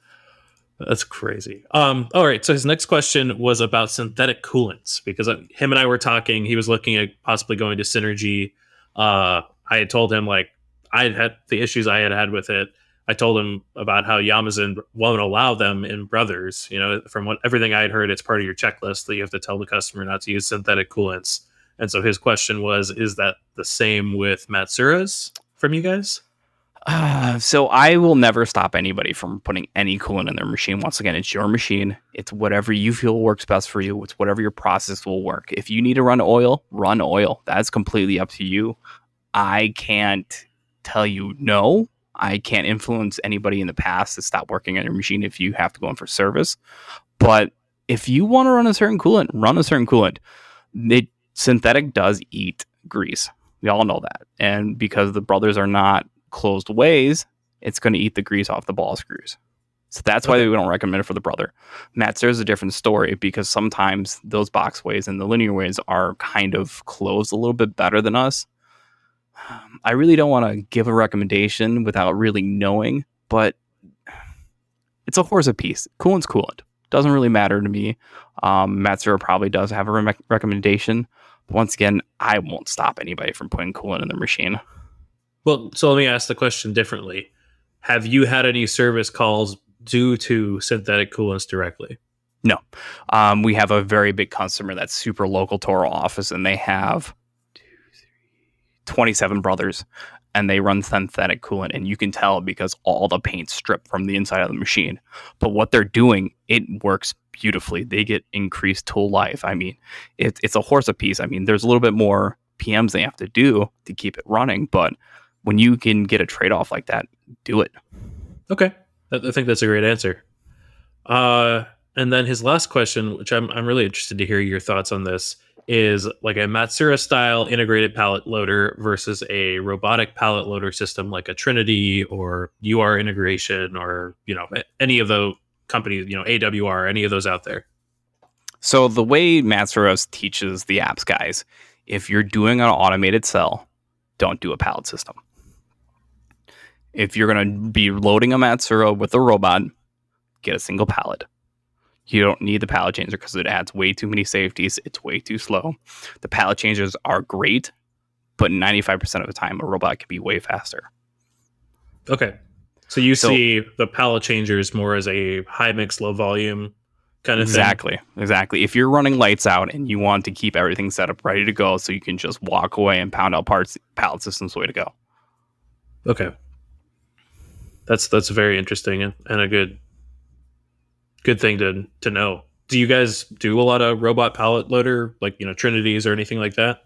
That's crazy. Um, all right. So his next question was about synthetic coolants because him and I were talking. He was looking at possibly going to Synergy. Uh, I had told him like I had had the issues I had had with it. I told him about how Yamazen won't allow them in Brothers. You know, from what everything I had heard, it's part of your checklist that you have to tell the customer not to use synthetic coolants. And so his question was, is that the same with Matsuura's from you guys? Uh, [SIGHS] so I will never stop anybody from putting any coolant in their machine. Once again, it's your machine. It's whatever you feel works best for you. It's whatever your process will work. If you need to run oil, run oil. That's completely up to you. I can't tell you no. I can't influence anybody in the past to stop working on your machine if you have to go in for service. But if you want to run a certain coolant, run a certain coolant. It, synthetic does eat grease. We all know that. And because the brothers are not closed ways, it's going to eat the grease off the ball screws. So that's okay. why we don't recommend it for the brother. Matsuura is a different story because sometimes those box ways and the linear ways are kind of closed a little bit better than us. [SIGHS] I really don't want to give a recommendation without really knowing, but [SIGHS] it's a horse apiece. Coolant's coolant. Doesn't really matter to me. Um, Matsuura probably does have a re- recommendation. But once again, I won't stop anybody from putting coolant in their machine. Well, so let me ask the question differently. Have you had any service calls due to synthetic coolants directly? No. Um, we have a very big customer that's super local to our office, and they have 27 brothers, and they run synthetic coolant. And you can tell because all the paint stripped from the inside of the machine. But what they're doing, it works beautifully. They get increased tool life. I mean, it, it's a horse apiece. I mean, there's a little bit more PMs they have to do to keep it running, but when you can get a trade off like that, do it. Okay, I think that's a great answer. Uh, and then his last question, which I'm I'm really interested to hear your thoughts on this, is like a Matsura style integrated pallet loader versus a robotic pallet loader system like a Trinity or UR integration or you know any of the companies, you know AWR, any of those out there. So the way Matsuura teaches the apps guys, if you're doing an automated cell, don't do a pallet system if you're going to be loading a Matsuura with a robot, get a single pallet. You don't need the pallet changer because it adds way too many safeties. It's way too slow. The pallet changers are great, but 95% of the time, a robot can be way faster. Okay. So you So- see the pallet changers more as a high mix, low volume kind of thing? Exactly. Exactly. If you're running lights out and you want to keep everything set up ready to go so you can just walk away and pound out parts, pallet systems the way to go. Okay. That's that's very interesting and, and a good good thing to to know. Do you guys do a lot of robot pallet loader, like you know Trinities or anything like that?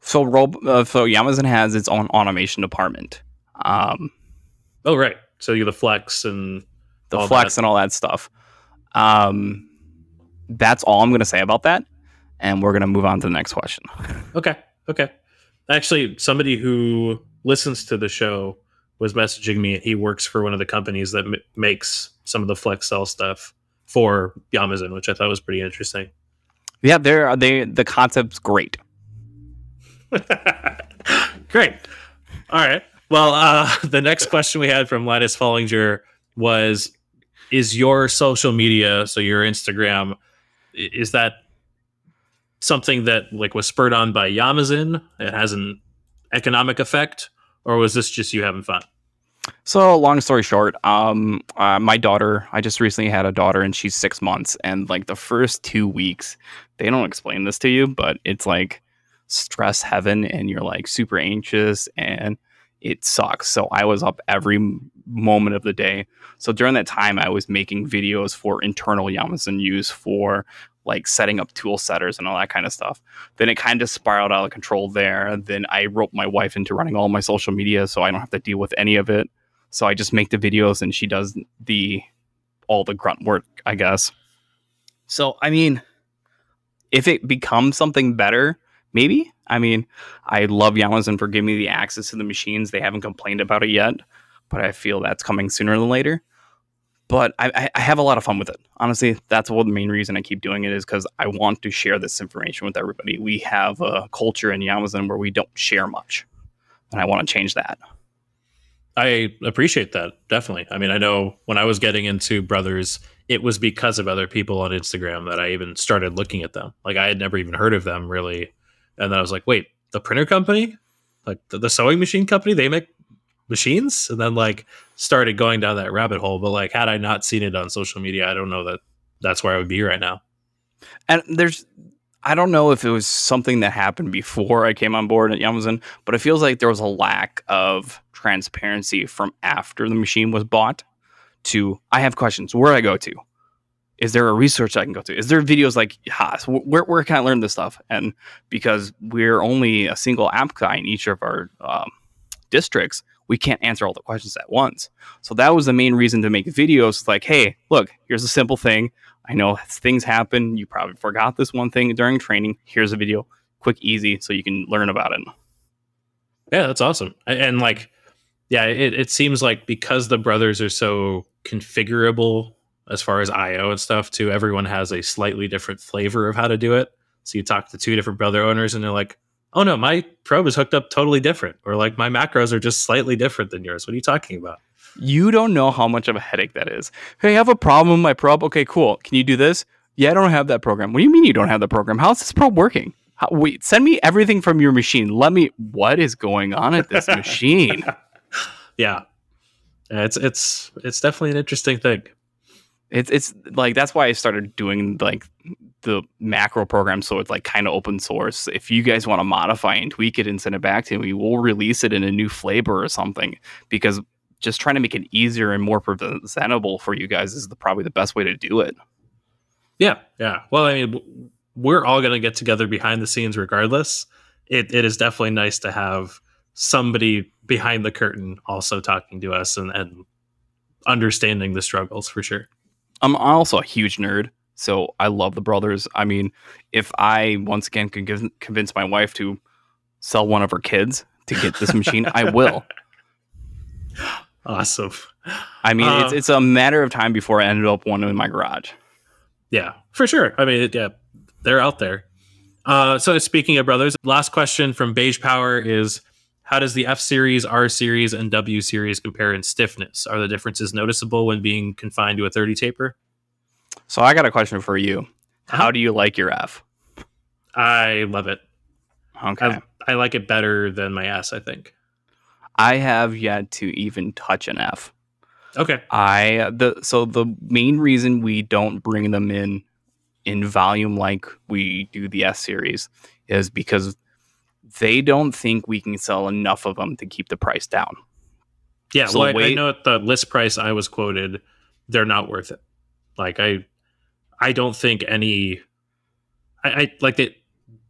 So, Rob, uh, so Yamazen has its own automation department. Um, Oh right. So you the flex and the flex that. and all that stuff. Um, that's all I'm going to say about that. And we're going to move on to the next question. Okay. Okay. Actually, somebody who listens to the show was messaging me. He works for one of the companies that m- makes some of the flex cell stuff for Yamazen, which I thought was pretty interesting. Yeah, they're, they, the concept's great. [LAUGHS] Great. All right. Well, uh, [LAUGHS] the next question we had from Linus Fallinger was Is your social media, so your Instagram, is that something that like was spurred on by Yamazen? It has an economic effect, or was this just you having fun? So, long story short, um, uh, my daughter, I just recently had a daughter and she's six months. And like the first two weeks, they don't explain this to you, but it's like stress heaven and you're like super anxious and it sucks. So, I was up every moment of the day. So, during that time, I was making videos for internal Yamazen use for like setting up tool setters and all that kind of stuff. Then it kind of spiraled out of control there. Then I roped my wife into running all my social media so I don't have to deal with any of it. So I just make the videos and she does the all the grunt work, I guess. So I mean, if it becomes something better, maybe. I mean, I love Yamazen for giving me the access to the machines. They haven't complained about it yet, but I feel that's coming sooner than later. But I, I- have a lot of fun with it. Honestly, that's what the main reason I keep doing it is because I want to share this information with everybody. We have a culture in Yamazen where we don't share much, and I want to change that. I appreciate that definitely. I mean, I know when I was getting into brothers, it was because of other people on Instagram that I even started looking at them. Like I had never even heard of them really, and then I was like, wait, the printer company, like the, the sewing machine company, they make machines, and then like started going down that rabbit hole. But like, had I not seen it on social media, I don't know that that's where I would be right now. and there's I don't know if it was something that happened before I came on board at Yamazen, but it feels like there was a lack of transparency from after the machine was bought to I have questions. Where I go to? Is there a research I can go to? Is there videos like Haas? Where, where can I learn this stuff? And because we're only a single app guy in each of our um, districts, we can't answer all the questions at once. So that was the main reason to make videos like, hey, look, here's a simple thing. I know things happen. You probably forgot this one thing during training. Here's a video, quick, easy, so you can learn about it. Yeah, that's awesome. And like, yeah, it, it seems like because the brothers are so configurable as far as IO and stuff, too, everyone has a slightly different flavor of how to do it. So you talk to two different brother owners and they're like, oh no, my probe is hooked up totally different. Or like my macros are just slightly different than yours. What are you talking about? You don't know how much of a headache that is. Hey, I have a problem with my probe. Okay, cool. Can you do this? Yeah, I don't have that program. What do you mean you don't have the program? How's this probe working? How, wait, send me everything from your machine. Let me. What is going on at this machine? [LAUGHS] Yeah. Yeah, It's it's it's definitely an interesting thing. It's it's like that's why I started doing like the macro program so it's like kind of open source. If you guys want to modify and tweak it and send it back to me, we'll release it in a new flavor or something because just trying to make it easier and more presentable for you guys is the, probably the best way to do it. Yeah, yeah. Well, I mean, we're all going to get together behind the scenes regardless. It it is definitely nice to have somebody behind the curtain also talking to us and, and understanding the struggles for sure. I'm also a huge nerd, so I love the brothers. I mean, if I once again could give, convince my wife to sell one of her kids to get this machine, I will. [LAUGHS] Awesome. I mean, it's Uh, it's a matter of time before I ended up one in my garage. Yeah, for sure. I mean, yeah, they're out there. Uh, so speaking of brothers, last question from Beige Power is how does the F series, R series, and W series compare in stiffness? Are the differences noticeable when being confined to a 30 taper? So I got a question for you. Uh-huh. How do you like your F? I love it. Okay. I, I like it better than my S, I think. I have yet to even touch an F. Okay. I the so the main reason we don't bring them in in volume like we do the S series is because they don't think we can sell enough of them to keep the price down. Yeah, So well, I, I know at the list price I was quoted, they're not worth it. Like I, I don't think any. I, I like the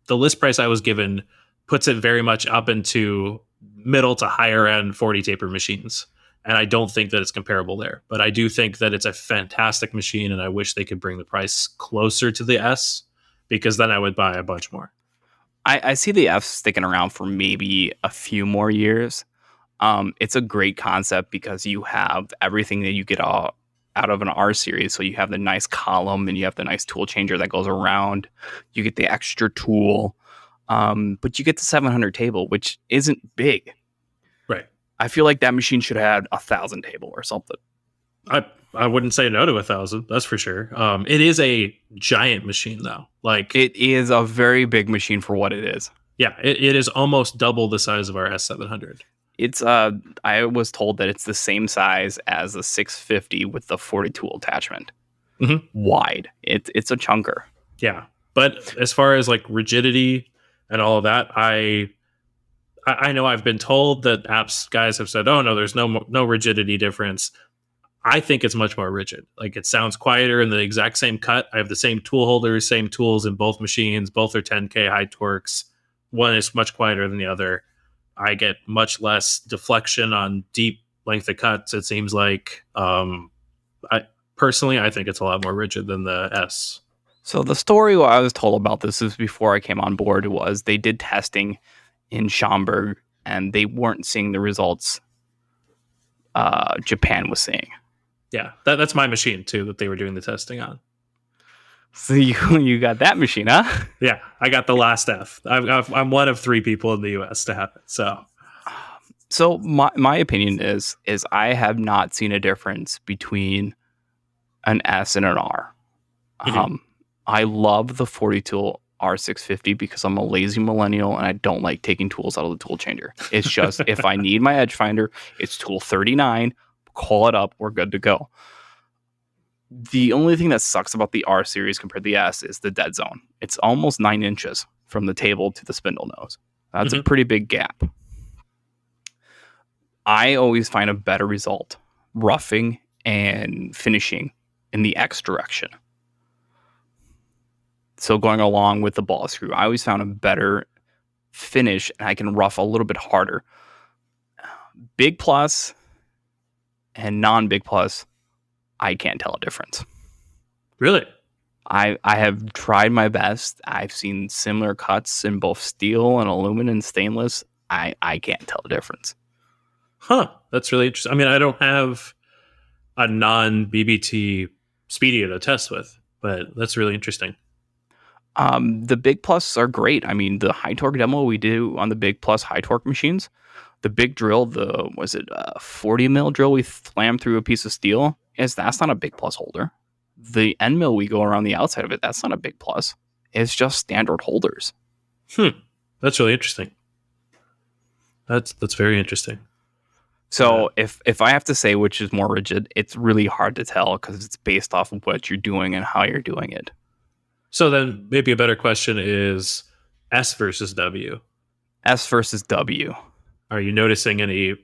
the list price I was given puts it very much up into middle to higher end 40 taper machines. And I don't think that it's comparable there. But I do think that it's a fantastic machine and I wish they could bring the price closer to the S because then I would buy a bunch more. I, I see the F sticking around for maybe a few more years. Um, it's a great concept because you have everything that you get out, out of an R series. So you have the nice column and you have the nice tool changer that goes around. You get the extra tool, um, but you get the 700 table, which isn't big. Right. I feel like that machine should have had a thousand table or something. I I wouldn't say no to a thousand. That's for sure. Um, it is a giant machine though. Like It is a very big machine for what it is. yeah, it, it is almost double the size of our S seven hundred. It's uh, I was told that it's the same size as the 650 with the 40 tool attachment. Mhm. Wide. It's it's a chunker. Yeah, but as far as like rigidity and all of that, I I I know I've been told that apps guys have said, oh no, there's no no rigidity difference. I think it's much more rigid. Like it sounds quieter in the exact same cut. I have the same tool holders, same tools in both machines. Both are 10k high torques. One is much quieter than the other. I get much less deflection on deep length of cuts. It seems like, um, I personally, I think it's a lot more rigid than the S. So the story I was told about this is before I came on board was they did testing in Schaumburg and they weren't seeing the results uh, Japan was seeing. Yeah, that, that's my machine too that they were doing the testing on. So [LAUGHS] you you got that machine, huh? Yeah, I got the last F. I've, I've, I'm one of three people in the U.S. to have it. So So my my opinion is is I have not seen a difference between an S and an R. Mhm. Um, I love the 40 tool R650 because I'm a lazy millennial and I don't like taking tools out of the tool changer. It's just if I [LAUGHS] need my edge finder, it's tool 39. Call it up, we're good to go. The only thing that sucks about the R series compared to the S is the dead zone. It's almost nine inches from the table to the spindle nose. That's a Mhm. pretty big gap. I always find a better result roughing and finishing in the X direction. So going along with the ball screw, I always found a better finish and I can rough a little bit harder. Big plus and non big plus, I can't tell a difference. really, I I have tried my best. I've seen similar cuts in both steel and aluminum and stainless. I I can't tell the difference. huh? That's really interesting. I mean, I don't have a non BBT Speedio to test with, but that's really interesting. Um, the big plus are great. I mean, the high torque demo we do on the big plus high torque machines, the big drill, the was it a 40 mil drill we slammed through a piece of steel is that's not a big plus holder. The end mill we go around the outside of it, that's not a big plus. It's just standard holders. Hmm. That's really interesting. That's that's very interesting. So if if I have to say which is more rigid, it's really hard to tell because it's based off of what you're doing and how you're doing it. So then maybe a better question is S versus W. S versus W. Are you noticing any?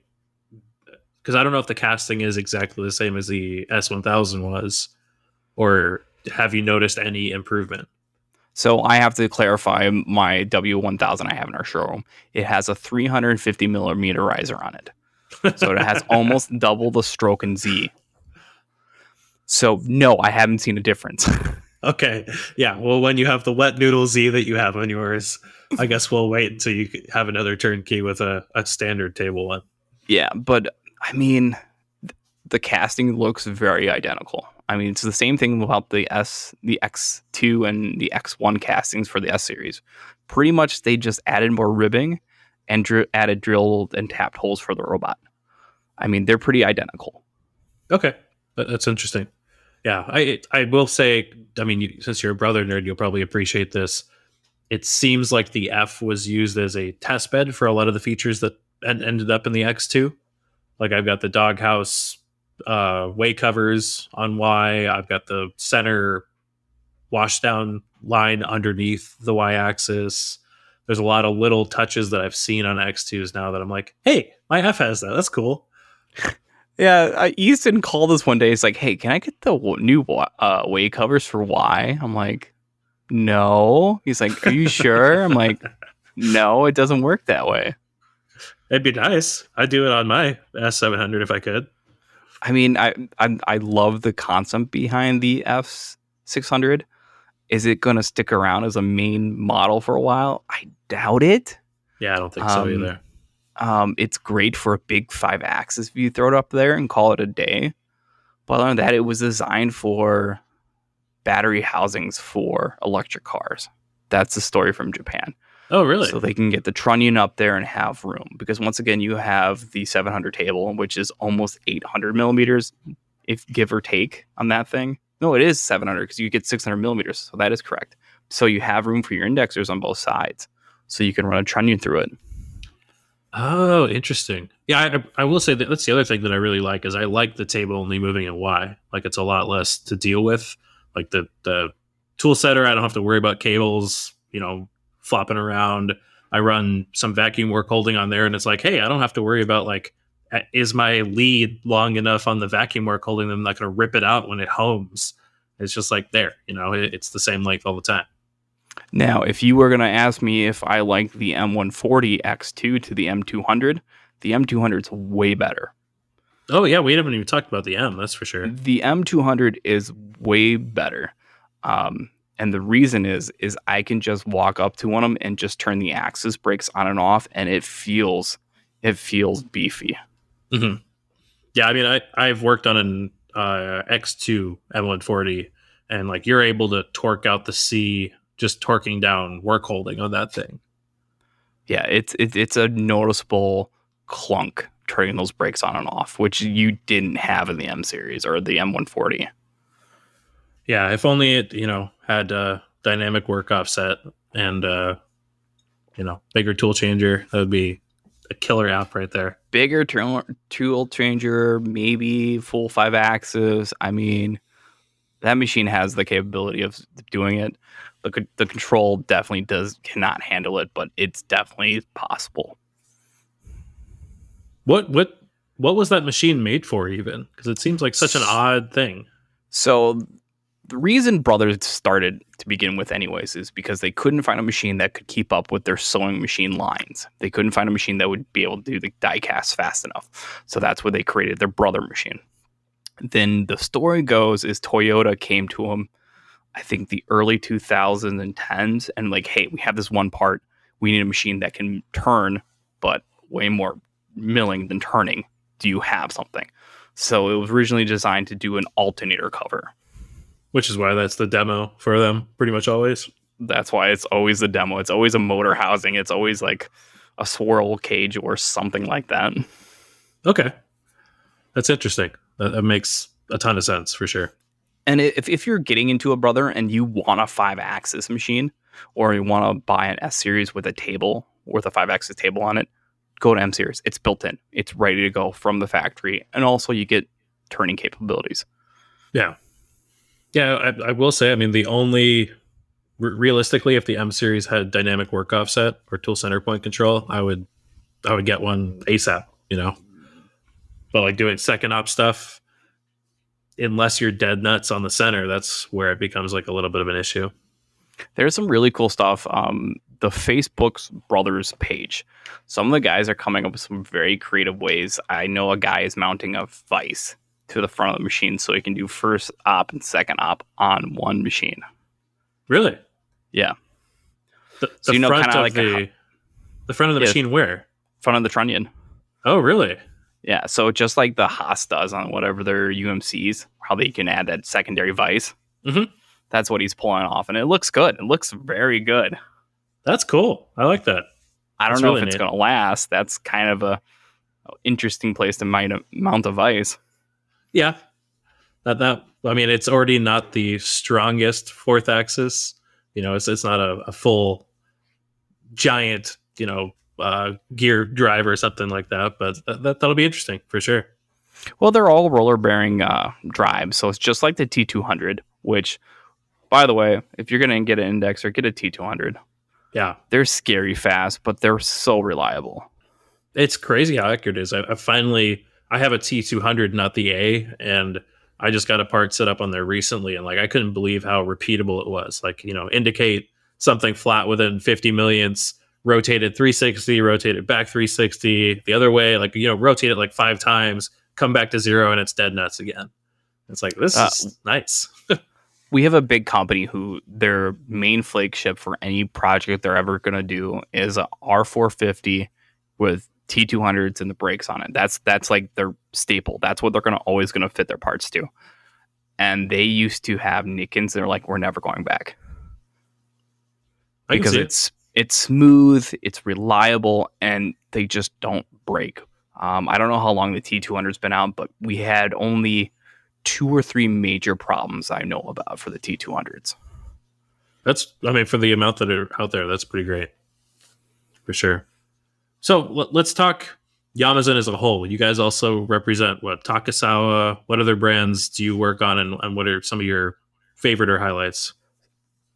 Because I don't know if the casting is exactly the same as the S1000 was, or have you noticed any improvement? So I have to clarify my W1000 I have in our showroom. It has a 350 millimeter riser on it. So it has [LAUGHS] almost double the stroke in Z. So no, I haven't seen a difference. [LAUGHS] okay, yeah. Well, when you have the wet noodle Z that you have on yours, I guess we'll wait until you have another turnkey with a, a standard table one. yeah, but I mean, the casting looks very identical. I mean, it's the same thing about the S, the X2 and the X1 castings for the S series. Pretty much, they just added more ribbing and dr- added drilled and tapped holes for the robot. I mean, they're pretty identical. Okay, that, that's interesting. Yeah, I I will say, I mean, since you're a brother nerd, you'll probably appreciate this. It seems like the F was used as a test bed for a lot of the features that ended up in the X2. Like I've got the doghouse uh, way covers on Y. I've got the center washdown line underneath the Y axis. There's a lot of little touches that I've seen on X2s now that I'm like, hey, my F has that. That's cool. [LAUGHS] Yeah, Easton called us one day. He's like, "Hey, can I get the w- new uh, way covers for Y?" I'm like, "No." He's like, "Are you sure?" I'm like, [LAUGHS] "No, it doesn't work that way." It'd be nice. I'd do it on my S700 if I could. I mean, I I, I love the concept behind the F six hundred. Is it going to stick around as a main model for a while? I doubt it. Yeah, I don't think so Um, either. Um, it's great for a big five axis if you throw it up there and call it a day. But other than that, it was designed for battery housings for electric cars. That's the story from Japan. Oh, really? So they can get the trunnion up there and have room. Because once again, you have the 700 table, which is almost 800 millimeters, if give or take on that thing. No, it is 700 because you get 600 millimeters. So that is correct. So you have room for your indexers on both sides. So you can run a trunnion through it. Oh, interesting. Yeah, I, I will say that that's the other thing that I really like is I like the table only moving in Y. Like it's a lot less to deal with. Like the the tool setter, I don't have to worry about cables, you know, flopping around. I run some vacuum work holding on there, and it's like, hey, I don't have to worry about like, is my lead long enough on the vacuum work holding them? I'm not going to rip it out when it homes. It's just like there, you know, it, it's the same length all the time. Now, if you were going to ask me if I like the M140 X2 to the M200, the M200 is way better. Oh yeah, we haven't even talked about the M. That's for sure. The M200 is way better. Um, and the reason is is I can just walk up to one of them and just turn the axis brakes on and off and it feels it feels beefy. hmm Yeah, I mean, I I've worked on an uh, X2 M140, and like you're able to torque out the C just torquing down work holding on that thing. Yeah, it's it's it's a noticeable clunk turning those brakes on and off, which you didn't have in the M series or the M140. Yeah, if only it you know had uh, dynamic work offset and uh, you know bigger tool changer, that would be a killer app right there. bigger tool, tool changer, maybe full five axis. I mean, that machine has the capability of doing it. The, the control definitely does cannot handle it, but it's definitely possible. What what what was that machine made for even? Because it seems like such an odd thing. So the reason Brothers started to begin with, anyways, is because they couldn't find a machine that could keep up with their sewing machine lines. They couldn't find a machine that would be able to do the die cast fast enough. So that's where they created their brother machine. Then the story goes is Toyota came to them, I think the early 2010s, and like, hey, we have this one part. We need a machine that can turn, but way more milling than turning. Do you have something? So it was originally designed to do an alternator cover. Which is why that's the demo for them, pretty much always. That's why it's always the demo. It's always a motor housing. It's always like a swirl cage or something like that. Okay, that's interesting. That, that makes a ton of sense for sure. And if, if you're getting into a brother and you want a five axis machine or you want to buy an S series with a table with a five axis table on it, go to M series. It's built in, it's ready to go from the factory. And also, you get turning capabilities. Yeah, yeah. I, I will say, I mean, the only re- realistically, if the M series had dynamic work offset or tool center point control, I would, I would get one ASAP. You know, but like doing second op stuff, unless you're dead nuts on the center, that's where it becomes like a little bit of an issue. There's some really cool stuff. Um, the Facebook's Brothers page. Some of the guys are coming up with some very creative ways. I know a guy is mounting a vice to the front of the machine so he can do first op and second op on one machine. Really? Yeah. The, So you know, front kinda like the a- the front of the Yeah. machine where? Front of the trunnion. Oh, really? Yeah. So just like the Haas does on whatever their UMCs, how they can add that secondary vice. Mhm. That's what he's pulling off. And it looks good. It looks very good. That's cool. I like that. I don't That's know really if it's neat. to last. That's kind of a a interesting place to mount a, mount a vice. Yeah. That that I mean it's already not the strongest fourth axis. You know, it's it's not a, a full giant, you know, uh, gear drive or something like that. But that, that that'll be interesting for sure. Well, they're all roller bearing uh, drives, so it's just like the T200. Which, by the way, if you're gonna get an indexer, get a T200, Yeah, they're scary fast, but they're so reliable. it's crazy how accurate it is. I, I finally I have a T200, not the A, and I just got a part set up on there recently, and like I couldn't believe how repeatable it was. Like you know, indicate something flat within 50 millionths, rotated 360, rotated back 360, the other way, like you know, rotate it like five times, come back to zero, and it's dead nuts again. It's like this Uh, is nice. [LAUGHS] we have a big company who their main flagship for any project they're ever going to do is a R450 with T200s and the brakes on it. That's that's like their staple. That's what they're going to always going to fit their parts to. And they used to have Nikkens. They're like, we're never going back because see it. it's it's smooth, it's reliable, and they just don't break. Um, I don't know how long the T200's been out, but we had only two or three major problems I know about for the T200s. That's, I mean, for the amount that are out there, that's pretty great for sure. So let, let's talk Yamazen as a whole. You guys also represent what Takisawa. What other brands do you work on, and, and what are some of your favorite or highlights?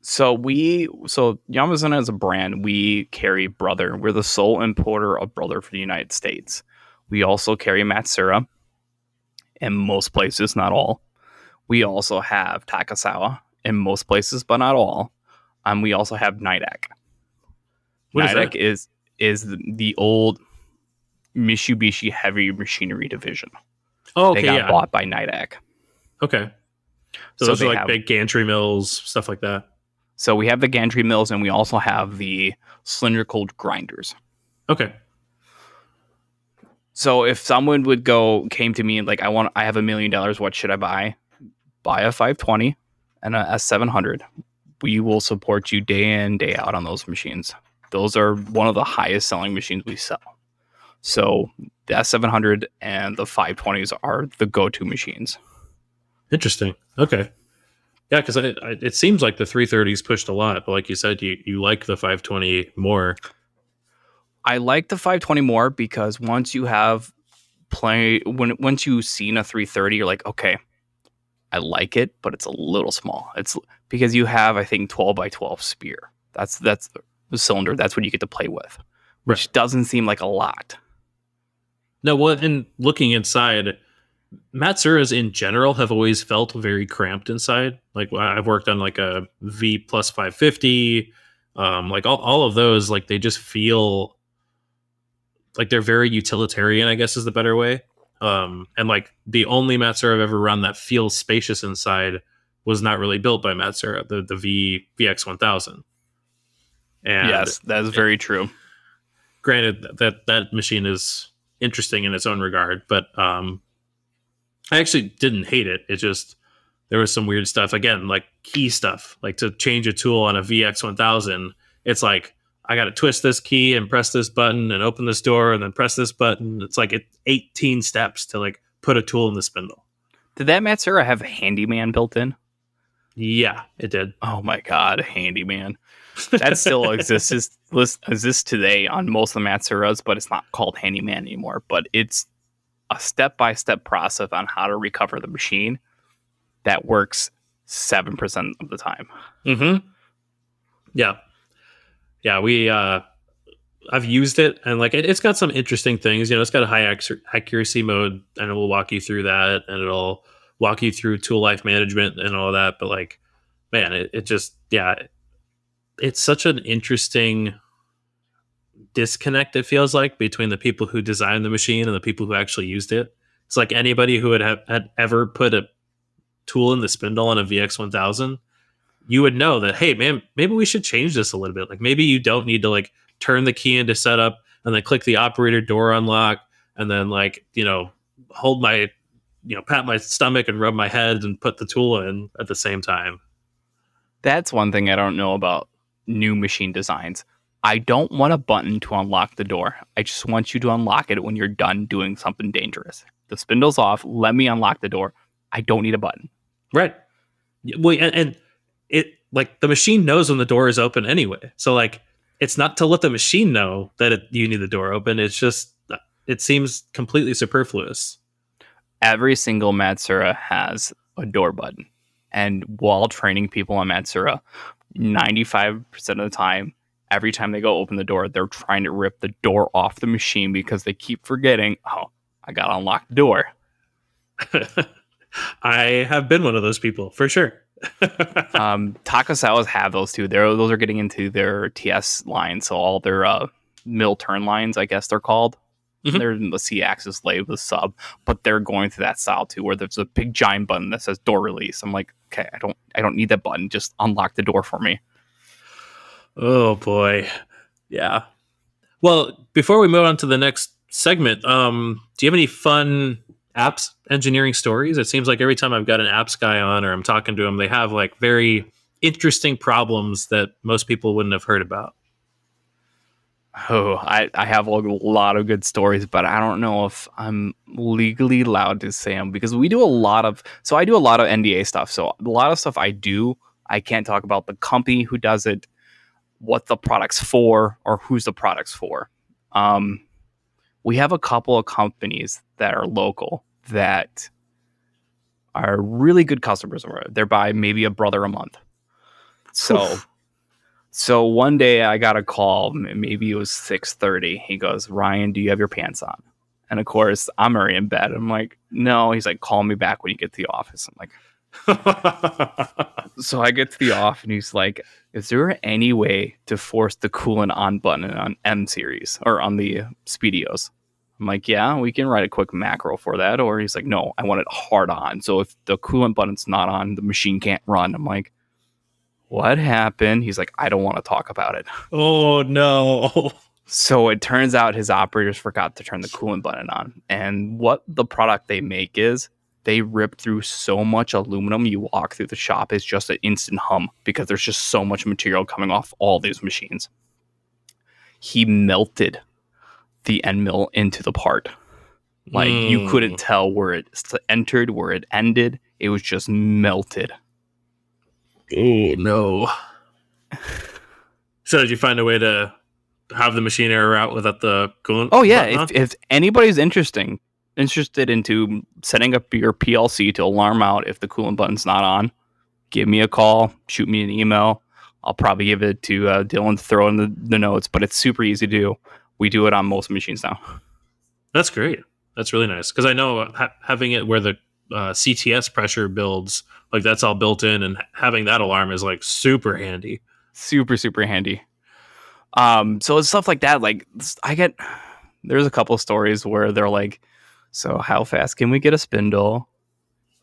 So we so Yamazuna as a brand, we carry Brother. We're the sole importer of Brother for the United States. We also carry Matsura in most places, not all. We also have Takisawa in most places, but not all. And we also have Nidec. What is Nidec that? is is the, the old Mitsubishi heavy machinery division. Oh, they got yeah, bought by Nidec. okay. So, So those are like have- big gantry mills, stuff like that. So we have the gantry mills and we also have the cylindrical grinders. Okay, So if someone would go came to me and like I want I have a million dollars, what should I buy? Buy a 520 and a S700. We will support you day in day out on those machines. Those are one of the highest selling machines we sell. So the S700 and the 520s are the go-to machines. interesting. Okay, yeah, because it, it seems like the 330s pushed a lot, but like you said, you you like the 520 more. I like the 520 more because once you have play when once you've seen a 330, you're like, okay, I like it, but it's a little small. It's because you have, I think, 12 by 12 spear. That's that's the cylinder. That's what you get to play with, which doesn't seem like a lot. No, well, and looking inside, Matsuras in general have always felt very cramped inside. Like I've worked on like a V plus 550, um, like all, all of those, like they just feel like they're very utilitarian, I guess is the better way. Um, and like the only Matsura I've ever run that feels spacious inside was not really built by Matsura, the, the V VX1000. And yes, that is very true. granted that that machine is interesting in its own regard but um i actually didn't hate it it just there was some weird stuff again like key stuff like to change a tool on a vx1000 it's like i gotta twist this key and press this button and open this door and then press this button it's like it 18 steps to like put a tool in the spindle Did that Matsura have handyman built in? yeah it did Oh my god, handyman. [LAUGHS] That still exists is- exists today on most of the Matsuras, but it's not called handyman anymore. But it's a step by step process on how to recover the machine that works seven percent of the time. Mm-hmm. Yeah. Yeah, we uh I've used it and like it, it's got some interesting things. You know, it's got a high ac- accuracy mode and it will walk you through that and it'll walk you through tool life management and all that. But like, man, it, it just yeah, it's such an interesting disconnect it feels like between the people who designed the machine and the people who actually used it. It's like anybody who had have, had ever put a tool in the spindle on a VX1000 you would know that hey man maybe we should change this a little bit like maybe you don't need to like turn the key into setup and then click the operator door unlock and then like you know hold my you know pat my stomach and rub my head and put the tool in at the same time That's one thing I don't know about new machine designs. I don't want a button to unlock the door. I just want you to unlock it when you're done doing something dangerous. The spindle's off. Let me unlock the door. I don't need a button. Right. Well, and, and it like the machine knows when the door is open anyway. So like it's not to let the machine know that it, you need the door open. It's just uh, it seems completely superfluous. Every single Matsura has a door button. And while training people on Matsura, 95% of the time, every time they go open the door, they're trying to rip the door off the machine because they keep forgetting, oh, I got to unlock the door. [LAUGHS] I have been one of those people for sure. [LAUGHS] um, Takisawas have those too. They're, those are getting into their TS line, so all their uh, mill turn lines, I guess they're called. Mm-hmm. They're in the C axis lay with sub, but they're going through that style too, where there's a big giant button that says door release. I'm like, okay, I don't, I don't need that button. Just unlock the door for me. Oh boy, yeah. Well, before we move on to the next segment, um, do you have any fun apps engineering stories. It seems like every time I've got an apps guy on or I'm talking to them, they have like very interesting problems that most people wouldn't have heard about. Oh, I, I have a lot of good stories, but I don't know if I'm legally allowed to say them because we do a lot of. So I do a lot of NDA stuff. So a lot of stuff I do, I can't talk about the company who does it, what the product's for, or who's the product's for. Um, we have a couple of companies that are local that are really good customers. They're buy maybe a brother a month. So, Oof. So one day I got a call. Maybe it was six thirty. He goes, "Ryan, do you have your pants on?" And of course, I'm already in bed. I'm like, "No." He's like, "Call me back when you get to the office." I'm like. [LAUGHS] so I get to the office and he's like, "Is there any way to force the coolant on button on M series or on the Speedios?" I'm like, yeah, we can write a quick macro for that. Or he's like, no, I want it hard on. So if the coolant button's not on, the machine can't run. I'm like, what happened? He's like, I don't want to talk about it. [LAUGHS] Oh no. So it turns out his operators forgot to turn the coolant button on. And what the product they make is they rip through so much aluminum you walk through the shop is just an instant hum because there's just so much material coming off all these machines. He melted the end mill into the part. Like mm. you couldn't hmm. tell where it entered, where it ended. It was just melted. Oh no. so did you find a way to have the machine error out without the coolant? Oh yeah, if, if anybody's interesting interested into setting up your PLC to alarm out if the coolant button's not on, give me a call, shoot me an email. I'll probably give it to uh, Dylan to throw in the, the notes, but it's super easy to do we do it on most machines now. That's great. That's really nice because I know ha- having it where the uh, CTS pressure builds, like that's all built in, and having that alarm is like super handy. Super super handy. Um, so it's stuff like that. Like I get, there's a couple stories where they're like, "So how fast can we get a spindle?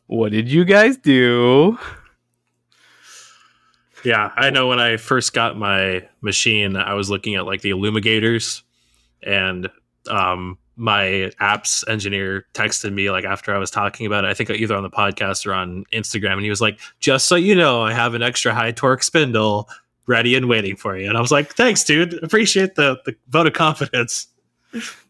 What did you guys do?" Yeah, I know when I first got my machine, I was looking at like the illumigators and um, my apps engineer texted me like after I was talking about it. I think either on the podcast or on Instagram, and he was like, "Just so you know, I have an extra high torque spindle ready and waiting for you." And I was like, "Thanks, dude. Appreciate the the vote of confidence."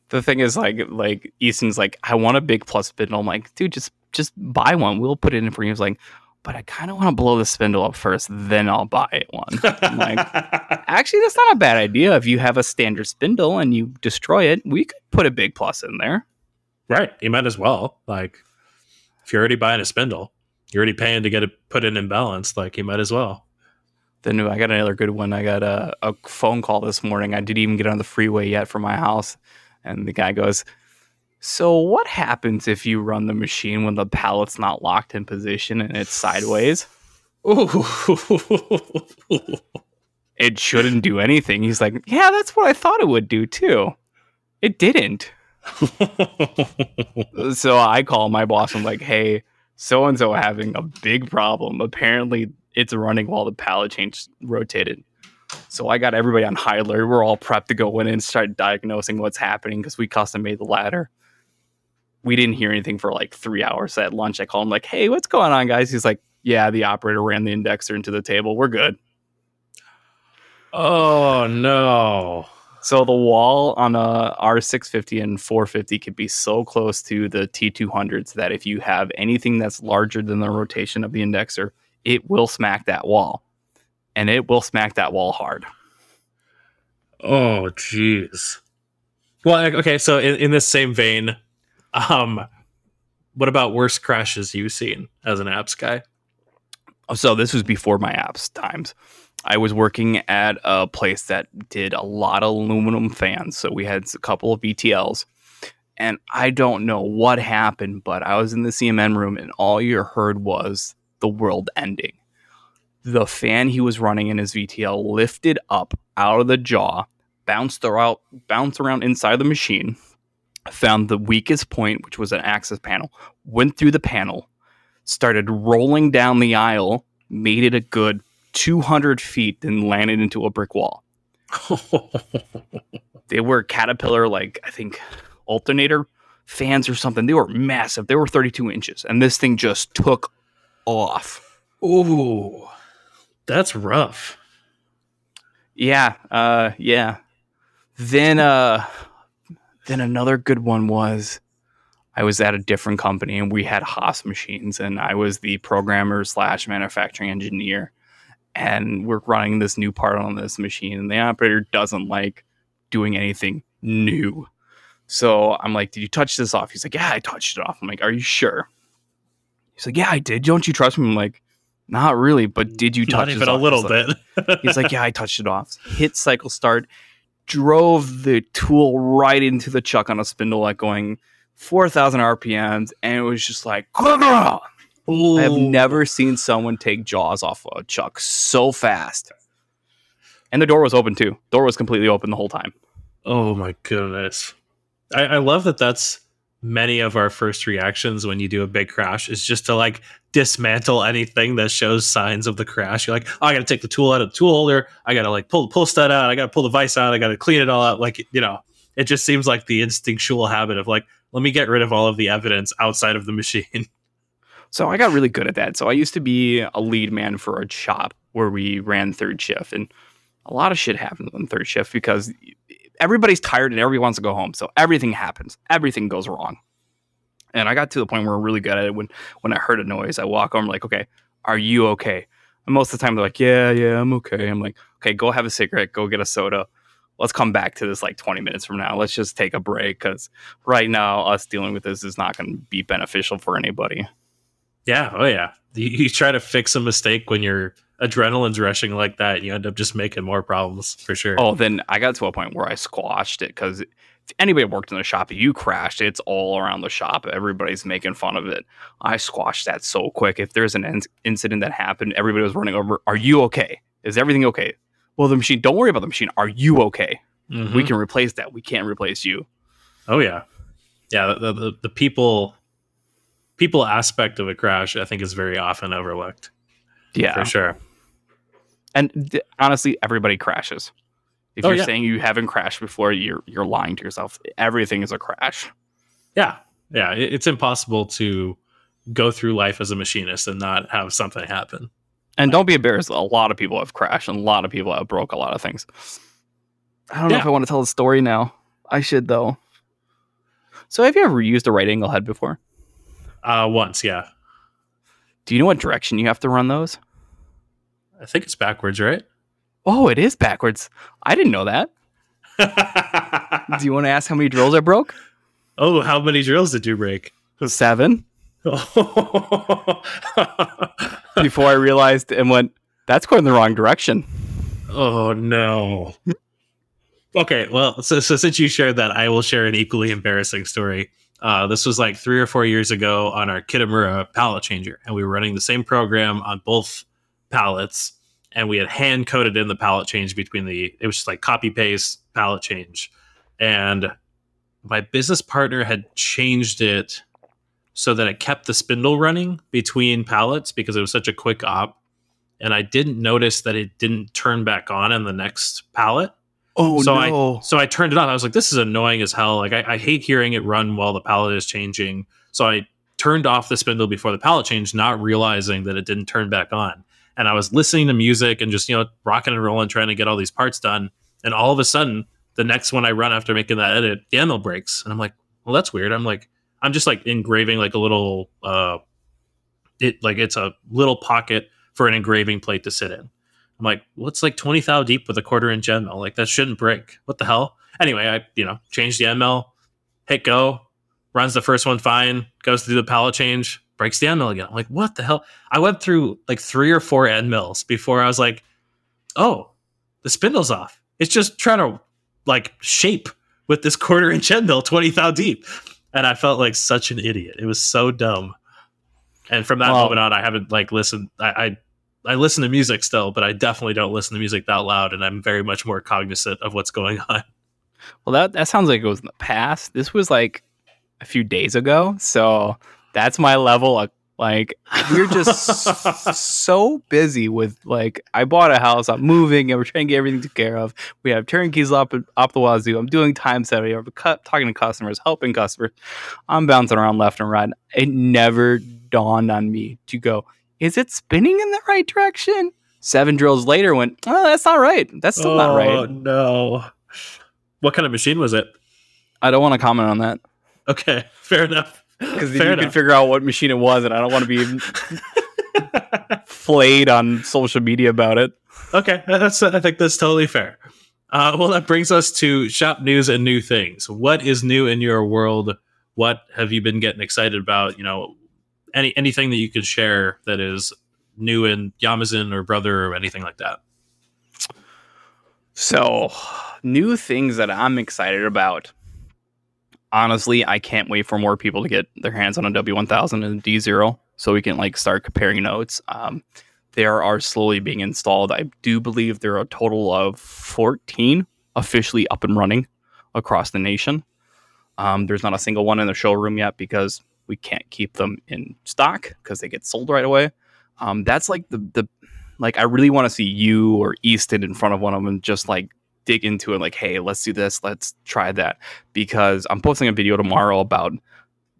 The thing is, like, like Easton's like, "I want a big plus spindle." I'm like, "Dude, just just buy one. We'll put it in for you." He's like, but I kind of want to blow the spindle up first, then I'll buy it one. like, [LAUGHS] actually, that's not a bad idea. If you have a standard spindle and you destroy it, we could put a big plus in there. Right. You might as well. Like, if you're already buying a spindle, you're already paying to get it put in imbalance. Like, you might as well. Then I got another good one. I got a, a phone call this morning. I didn't even get on the freeway yet from my house. And the guy goes, so what happens if you run the machine when the pallet's not locked in position and it's sideways? [LAUGHS] it shouldn't do anything. He's like, yeah, that's what I thought it would do too. It didn't. so I call my boss. I'm like, hey, so and so having a big problem. Apparently, it's running while the pallet change rotated. So I got everybody on high alert. We're all prepped to go in and start diagnosing what's happening because we custom made the ladder we didn't hear anything for like three hours at lunch. I called him like, "Hey, what's going on, guys?" He's like, "Yeah, the operator ran the indexer into the table. We're good." Oh no! So the wall on a R650 and 450 could be so close to the T200s that if you have anything that's larger than the rotation of the indexer, it will smack that wall, and it will smack that wall hard. Oh, jeez. Well, okay. So in, in this same vein, um, what about worst crashes you've seen as an apps guy? So this was before my apps times. I was working at a place that did a lot of aluminum fans. So we had a couple of VTLs. And I don't know what happened, but I was in the CMM room and all you heard was the world ending. The fan he was running in his VTL lifted up out of the jaw, bounced around, bounced around inside the machine, found the weakest point, which was an access panel, went through the panel, started rolling down the aisle, made it a good 200 feet, then landed into a brick wall. [LAUGHS] they were Caterpillar, like, I think, alternator fans or something. They were massive. They were 32 inches, and this thing just took off. Ooh, that's rough. Yeah, uh, yeah. Then, uh, then another good one was I was at a different company and we had Haas machines, and I was the programmer slash manufacturing engineer. And we're running this new part on this machine, and the operator doesn't like doing anything new. So I'm like, Did you touch this off? He's like, Yeah, I touched it off. I'm like, Are you sure? He's like, Yeah, I did. Don't you trust me? I'm like, Not really, but did you touch Not even a little like, bit. He's like, Yeah, I touched it off. Hit cycle start, drove the tool right into the chuck on a spindle at going 4,000 RPMs, and it was just like, I have never seen someone take jaws off a chuck so fast. And the door was open too. Door was completely open the whole time. Oh my goodness. I, I love that that's many of our first reactions when you do a big crash is just to like dismantle anything that shows signs of the crash. You're like, oh, I gotta take the tool out of the tool holder, I gotta like pull the pull stud out, I gotta pull the vise out, I gotta clean it all out. Like, you know, it just seems like the instinctual habit of like, let me get rid of all of the evidence outside of the [LAUGHS] machine. So I got really good at that. So I used to be a lead man for a shop where we ran third shift, and a lot of shit happens on third shift because everybody's tired and everybody wants to go home. So everything happens, everything goes wrong. And I got to the point where I'm really good at it. When when I heard a noise, I walk over, I'm like, okay, are you okay? And most of the time they're like, yeah, yeah, I'm okay. I'm like, okay, go have a cigarette, go get a soda. Let's come back to this like 20 minutes from now. Let's just take a break because right now us dealing with this is not going to be beneficial for anybody. Yeah, oh yeah. You, you try to fix a mistake when your adrenaline's rushing like that, you end up just making more problems for sure. Oh, then I got to a point where I squashed it because if anybody worked in the shop, you crashed, it's all around the shop. Everybody's making fun of it. I squashed that so quick. If there's an in- incident that happened, everybody was running over. Are you okay? Is everything okay? Well, the machine. Don't worry about the machine. Are you okay? Mhm. We can replace that. We can't replace you. Oh yeah, yeah. The, the the people people aspect of a crash, I think, is very often overlooked Yeah, for sure. and th- honestly, everybody crashes. If Oh, you're yeah. saying you haven't crashed before, you're you're lying to yourself. Everything is a crash. Yeah, yeah. It's impossible to go through life as a machinist and not have something happen. And don't be embarrassed. A lot of people have crashed, and a lot of people have broke a lot of things. I don't know if I want to tell the story now. I should though. So, have you ever used a right angle head before? Uh, once, yeah. Do you know what direction you have to run those? I think it's backwards, right? Oh, it is backwards. I didn't know that. [LAUGHS] Do you want to ask how many drills I broke? oh, how many drills did you break? Seven. [LAUGHS] Before I realized and went, that's going the wrong direction. Oh no. okay, well, so, so since you shared that, I will share an equally embarrassing story. Uh, this was like three or four years ago on our Kitamura pallet changer, and we were running the same program on both pallets, and we had hand coded in the pallet change between the. It was just like copy paste pallet change, and my business partner had changed it so that it kept the spindle running between pallets because it was such a quick op and I didn't notice that it didn't turn back on in the next pallet. Oh so no! I so I turned it on. I was like, this is annoying as hell. Like I, I hate hearing it run while the pallet is changing. So I turned off the spindle before the pallet changed, not realizing that it didn't turn back on. And I was listening to music and just, you know, rocking and rolling, trying to get all these parts done. And all of a sudden, the next one I run after making that edit, the handle breaks. And I'm like, well, that's weird. I'm like, I'm just like engraving like a little uh it like it's a little pocket for an engraving plate to sit in. I'm like, what's like 20 thou deep with a quarter inch end mill? Like that shouldn't break. What the hell? Anyway, I you know change the end mill, hit go, runs the first one fine, goes through the pallet change, breaks the end mill again. I'm like, what the hell? I went through like three or four end mills before I was like, oh, the spindle's off. It's just trying to like shape with this quarter inch end mill 20 thou deep. And I felt like such an idiot. It was so dumb. And from that Well- moment on, I haven't like listened. I, I I listen to music still, but I definitely don't listen to music that loud, and I'm very much more cognizant of what's going [LAUGHS] on. Well, that that sounds like it was in the past. This was like a few days ago, so that's my level of like we're just [LAUGHS] so busy with like I bought a house, I'm moving, and we're trying to get everything taken care of. We have turnkeys up up the wazoo. I'm doing time setting, I'm talking to customers, helping customers. I'm bouncing around left and right. It never dawned on me to go, is it spinning in the right direction? Seven drills later, went, oh, that's not right. That's still not right. Oh, no! What kind of machine was it? I don't want to comment on that. Okay, [LAUGHS] fair enough. because fair you can figure out what machine it was, and I don't want to be [LAUGHS] flayed on social media about it. okay, that's I think that's totally fair. Uh, well, that brings us to shop news and new things. What is new in your world? What have you been getting excited about? You know, any anything that you could share that is new in Yamazen or Brother or anything like that. So, new things that I'm excited about. Honestly, I can't wait for more people to get their hands on a W1000 and a D0 so we can like start comparing notes. Um, there are slowly being installed. I do believe there are a total of 14 officially up and running across the nation. Um, there's not a single one in the showroom yet because we can't keep them in stock because they get sold right away. Um, that's like the the like I really want to see you or Easton in front of one of them and just like dig into it like hey let's do this let's try that because I'm posting a video tomorrow about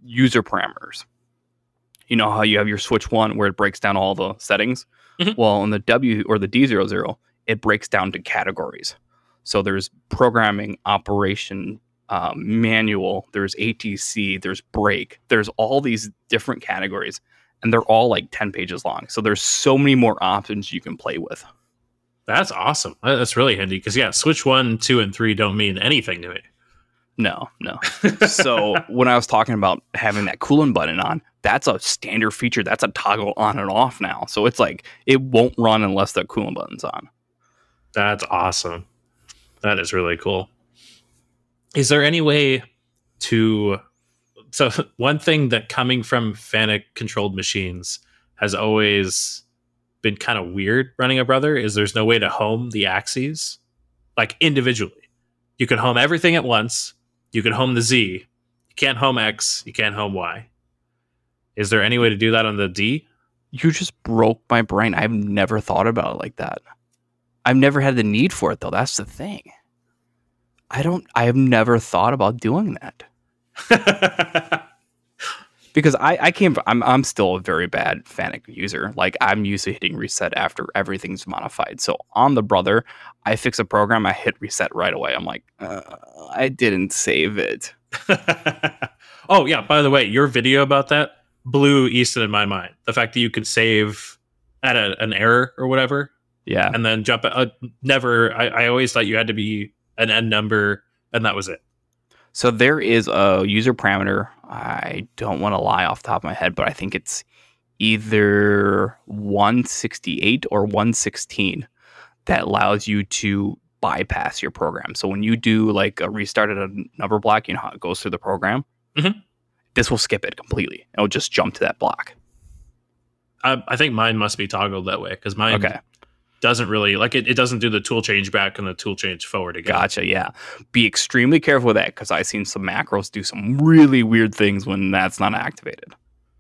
user parameters you know how you have your switch one where it breaks down all the settings Mhm. well in the W or the D00 it breaks down to categories so there's programming operation um, manual there's ATC there's brake there's all these different categories and they're all like 10 pages long so there's so many more options you can play with That's awesome. That's really handy because yeah, Switch one, two, and three don't mean anything to me. No, no. so [LAUGHS] when I was talking about having that coolant button on, that's a standard feature. That's a toggle on and off now. So it's like it won't run unless the coolant button's on. That's awesome. That is really cool. Is there any way to so [LAUGHS] one thing that coming from Fanuc controlled machines has always been kind of weird running a brother is there's no way to home the axes like individually. You can home everything at once. You can home the Z. You can't home X. You can't home Y. Is there any way to do that on the D? You just broke my brain. I've never thought about it like that. I've never had the need for it though. That's the thing. I don't I have never thought about doing that. [LAUGHS] because I, I came I'm I'm still a very bad Fanuc user. Like I'm used to hitting reset after everything's modified. So on the brother, I fix a program, I hit reset right away. I'm like, uh, I didn't save it. [LAUGHS] oh yeah, by the way, your video about that blew Easton in my mind. The fact that you could save at a, an error or whatever, Yeah. and then jump. Uh, never. I, I always thought you had to be an end number, and that was it. So there is a user parameter. I don't want to lie off the top of my head, but I think it's either 168 or 116 that allows you to bypass your program. So when you do like a restart at a number block, you know how it goes through the program. Mhm. This will skip it completely. It'll just jump to that block. I, I think mine must be toggled that way because mine Okay. Doesn't really like it. It doesn't do the tool change back and the tool change forward again. Gotcha. Yeah. Be extremely careful with that because I've seen some macros do some really weird things when that's not activated.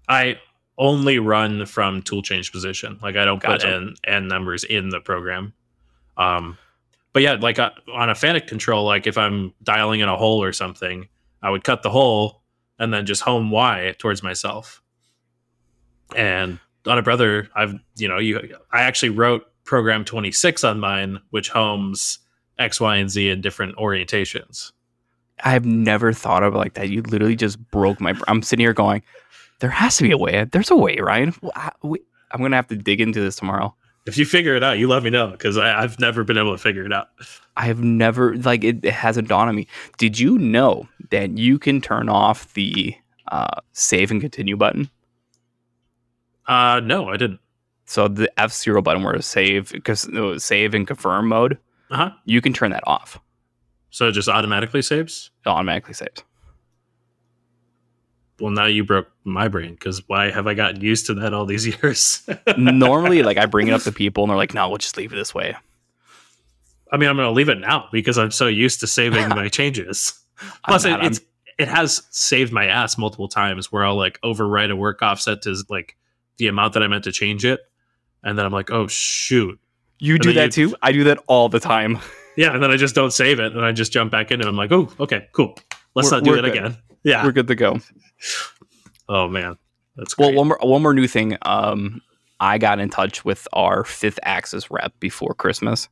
I only run from tool change position. Like I don't put Gotcha. n n numbers in the program. Um, but yeah, like uh, on a Fanuc control, like if I'm dialing in a hole or something, I would cut the hole and then just home Y towards myself. And on a brother, I've you know you I actually wrote program 26 on mine, which homes X, Y, and Z in different orientations. I've never thought of it like that. You literally just broke my. I'm sitting here going, there has to be a way. There's a way, Ryan. Well, I- we- I'm gonna have to dig into this tomorrow. If you figure it out, you let me know because I've never been able to figure it out. I have never like it, it hasn't dawned on me. Did you know that you can turn off the uh, save and continue button? Uh, no, I didn't. So the F zero button where save because save and confirm mode, Uh huh. you can turn that off. So it just automatically saves. It automatically saves. Well, now you broke my brain because why have I gotten used to that all these [LAUGHS] years? Normally, like I bring it up to people and they're like, "No, we'll just leave it this way." I mean, I'm going to leave it now because I'm so used to saving my [LAUGHS] changes. Plus, it, it's it has saved my ass multiple times where I'll like overwrite a work offset to like the amount that I meant to change it, and then I'm like, oh shoot, you and do that too. I do that all the time. [LAUGHS] yeah, and then I just don't save it, and I just jump back into it. I'm like, oh, okay, cool. Let's We're- not do that good. again. Yeah. We're good to go. [SIGHS] Oh man, that's cool. Well, one more one more new thing. Um, I got in touch with our fifth axis rep before Christmas,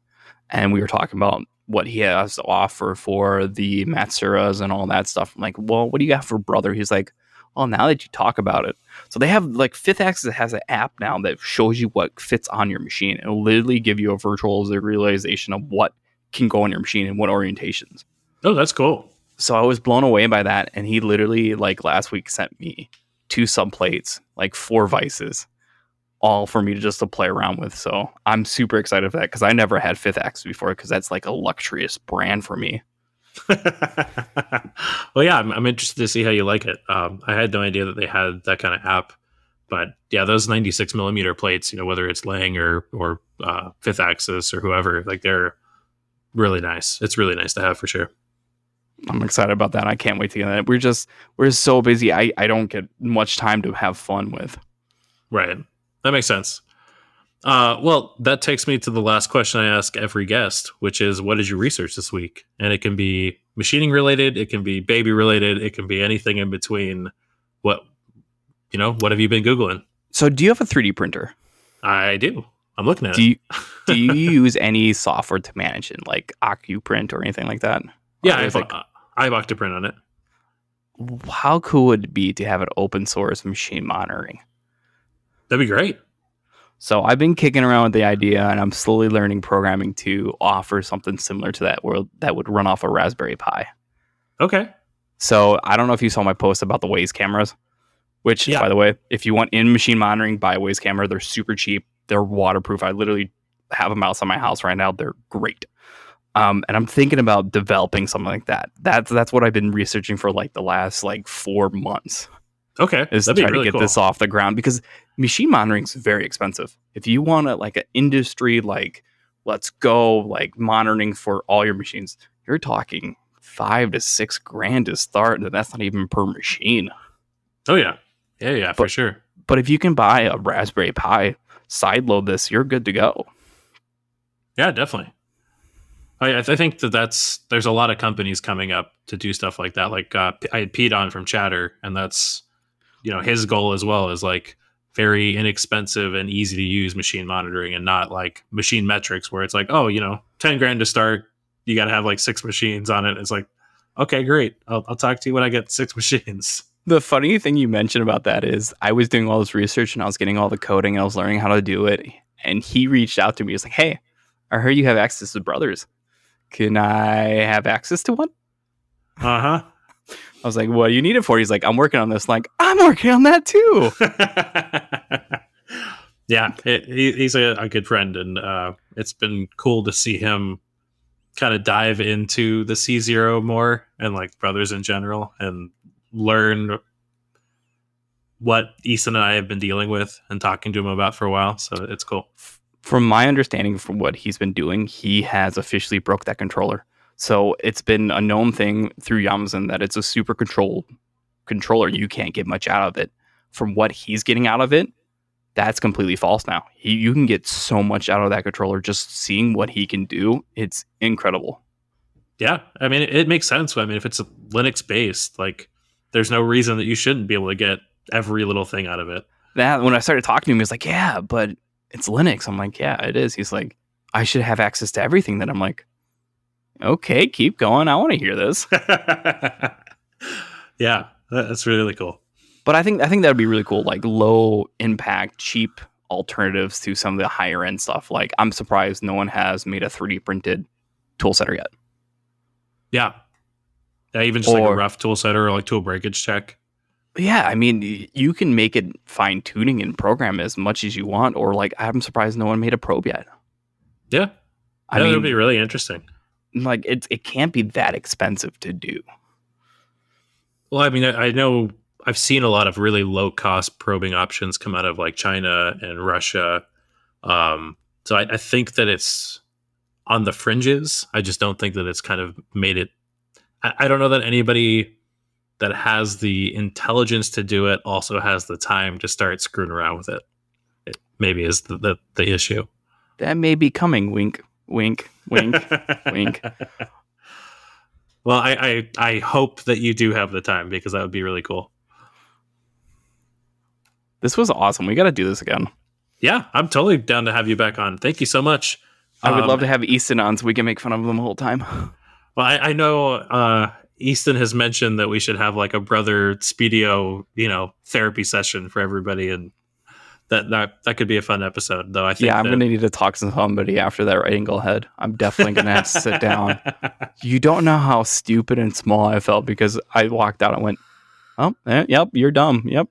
and we were talking about what he has to offer for the Matsuras and all that stuff. I'm like, well, what do you got for brother? He's like, oh, now that you talk about it, so they have like Fifth Axis has an app now that shows you what fits on your machine. It'll literally give you a virtual realization of what can go on your machine and what orientations. oh, that's cool. So I was blown away by that, and he literally like last week sent me two subplates, like four vices, all for me to just to play around with. So I'm super excited for that because I never had Fifth Axis before because that's like a luxurious brand for me. [LAUGHS] well, yeah, I'm, I'm interested to see how you like it. Um, I had no idea that they had that kind of app, but yeah, those 96 millimeter plates, you know, whether it's Lang or or uh, Fifth Axis or whoever, like they're really nice. It's really nice to have for sure. I'm excited about that. I can't wait to get that. We're just we're so busy. I I don't get much time to have fun with. Right, that makes sense. Uh, well, that takes me to the last question I ask every guest, which is, "What did you research this week?" And it can be machining related, it can be baby related, it can be anything in between. What you know? What have you been googling? So do you have a 3D printer? I do. I'm looking at Do it. you do you [LAUGHS] use any software to manage it, like Octoprint or anything like that? Yeah, I have, it- uh, I have Octoprint on it. how cool would it be to have an open source machine monitoring? That'd be great. So I've been kicking around with the idea, and I'm slowly learning programming to offer something similar to that, world that would run off a Raspberry Pi. Okay. So I don't know if you saw my post about the Wyze cameras, which, Yeah. by the way, if you want in machine monitoring, buy a Wyze camera. They're super cheap. They're waterproof. I literally have them outside my house right now. They're great. Um, and I'm thinking about developing something like that. That's that's what I've been researching for like the last like four months Okay. is That'd to try really to get cool. this off the ground because machine monitoring is very expensive. If you want to like an industry like let's go like monitoring for all your machines, you're talking five to six grand to start, and that's not even per machine. Oh yeah. Yeah, yeah, for sure. But if you can buy a Raspberry Pi, sideload this, you're good to go. Yeah, definitely. I, I th- I think that that's there's a lot of companies coming up to do stuff like that. Like uh, I had Pete on from Chatter, and that's you know his goal as well is like very inexpensive and easy to use machine monitoring, and not like MachineMetrics where it's like oh you know ten grand to start, you got to have like six machines on it. It's like okay, great. I'll, I'll talk to you when I get [LAUGHS] six machines. The funny thing you mentioned about that is I was doing all this research and I was getting all the coding and I was learning how to do it. And he reached out to me. He's like, Hey, I heard you have access to brothers. Can I have access to one? Uh huh. I was like, What do you need it for? He's like, I'm working on this. I'm like, I'm working on that too. [LAUGHS] yeah, it, he, he's a, a good friend, and uh, it's been cool to see him kind of dive into the C zero more and like brothers in general, and learn what Easton and I have been dealing with and talking to him about for a while. So it's cool. From my understanding from what he's been doing, he has officially broke that controller. So it's been a known thing through Yamazen that it's a super controlled controller. You can't get much out of it. From what he's getting out of it, that's completely false now. He, you can get so much out of that controller just seeing what he can do. It's incredible. Yeah, I mean, it, it makes sense. I mean, if it's Linux based, like, there's no reason that you shouldn't be able to get every little thing out of it. That when I started talking to him, he's like, "Yeah, but it's Linux." I'm like, "Yeah, it is." He's like, "I should have access to everything." Then I'm like, "Okay, keep going. I want to hear this." [LAUGHS] yeah, that's really cool. But I think I think that would be really cool, like low impact, cheap alternatives to some of the higher end stuff. Like I'm surprised no one has made a 3D printed tool setter yet. Yeah. Yeah, even just like a rough tool setter or like tool breakage check. Yeah, I mean, you can make it fine tuning and program as much as you want, or like I'm surprised no one made a probe yet. Yeah. I that would mean, be really interesting. Like it's it can't be that expensive to do. Well, I mean, I, I know I've seen a lot of really low cost probing options come out of like China and Russia. Um, so I, I think that it's on the fringes. I just don't think that it's kind of made it. I, I don't know that anybody that has the intelligence to do it also has the time to start screwing around with it. It maybe is the, the, the issue. That may be coming. Wink, wink, wink. [LAUGHS] wink. Well, I, I I hope that you do have the time because that would be really cool. This was awesome. We got to do this again. Yeah, I'm totally down to have you back on. Thank you so much. I would Um, love to have Easton on so we can make fun of them the whole time. [LAUGHS] Well, I, I know uh, Easton has mentioned that we should have like a brother Speedio, you know, therapy session for everybody, and that that that could be a fun episode. Though I think yeah, I'm that- gonna need to talk to somebody after that right angle head. I'm definitely gonna have to sit [LAUGHS] down. You don't know how stupid and small I felt because I walked out and went, "Oh, eh, yep, you're dumb. Yep,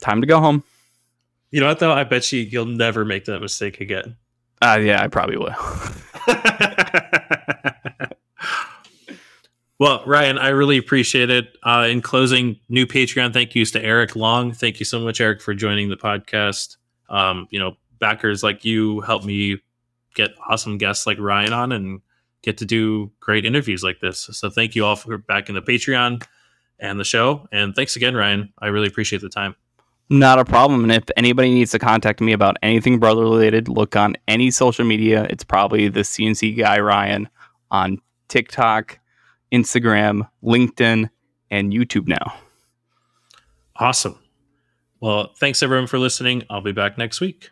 time to go home." you know what though? I bet you you'll never make that mistake again. Uh, yeah, I probably will. [LAUGHS] well, Ryan, I really appreciate it. Uh, in closing, new Patreon thank yous to Eric Long. Thank you so much, Eric, for joining the podcast. Um, you know, backers like you help me get awesome guests like Ryan on and get to do great interviews like this. So thank you all for backing the Patreon and the show. And thanks again, Ryan. I really appreciate the time. Not a problem. And if anybody needs to contact me about anything brother related, look on any social media. It's probably the CNC guy Ryan on TikTok, Instagram, LinkedIn, and YouTube now. Awesome. Well, thanks everyone for listening. I'll be back next week.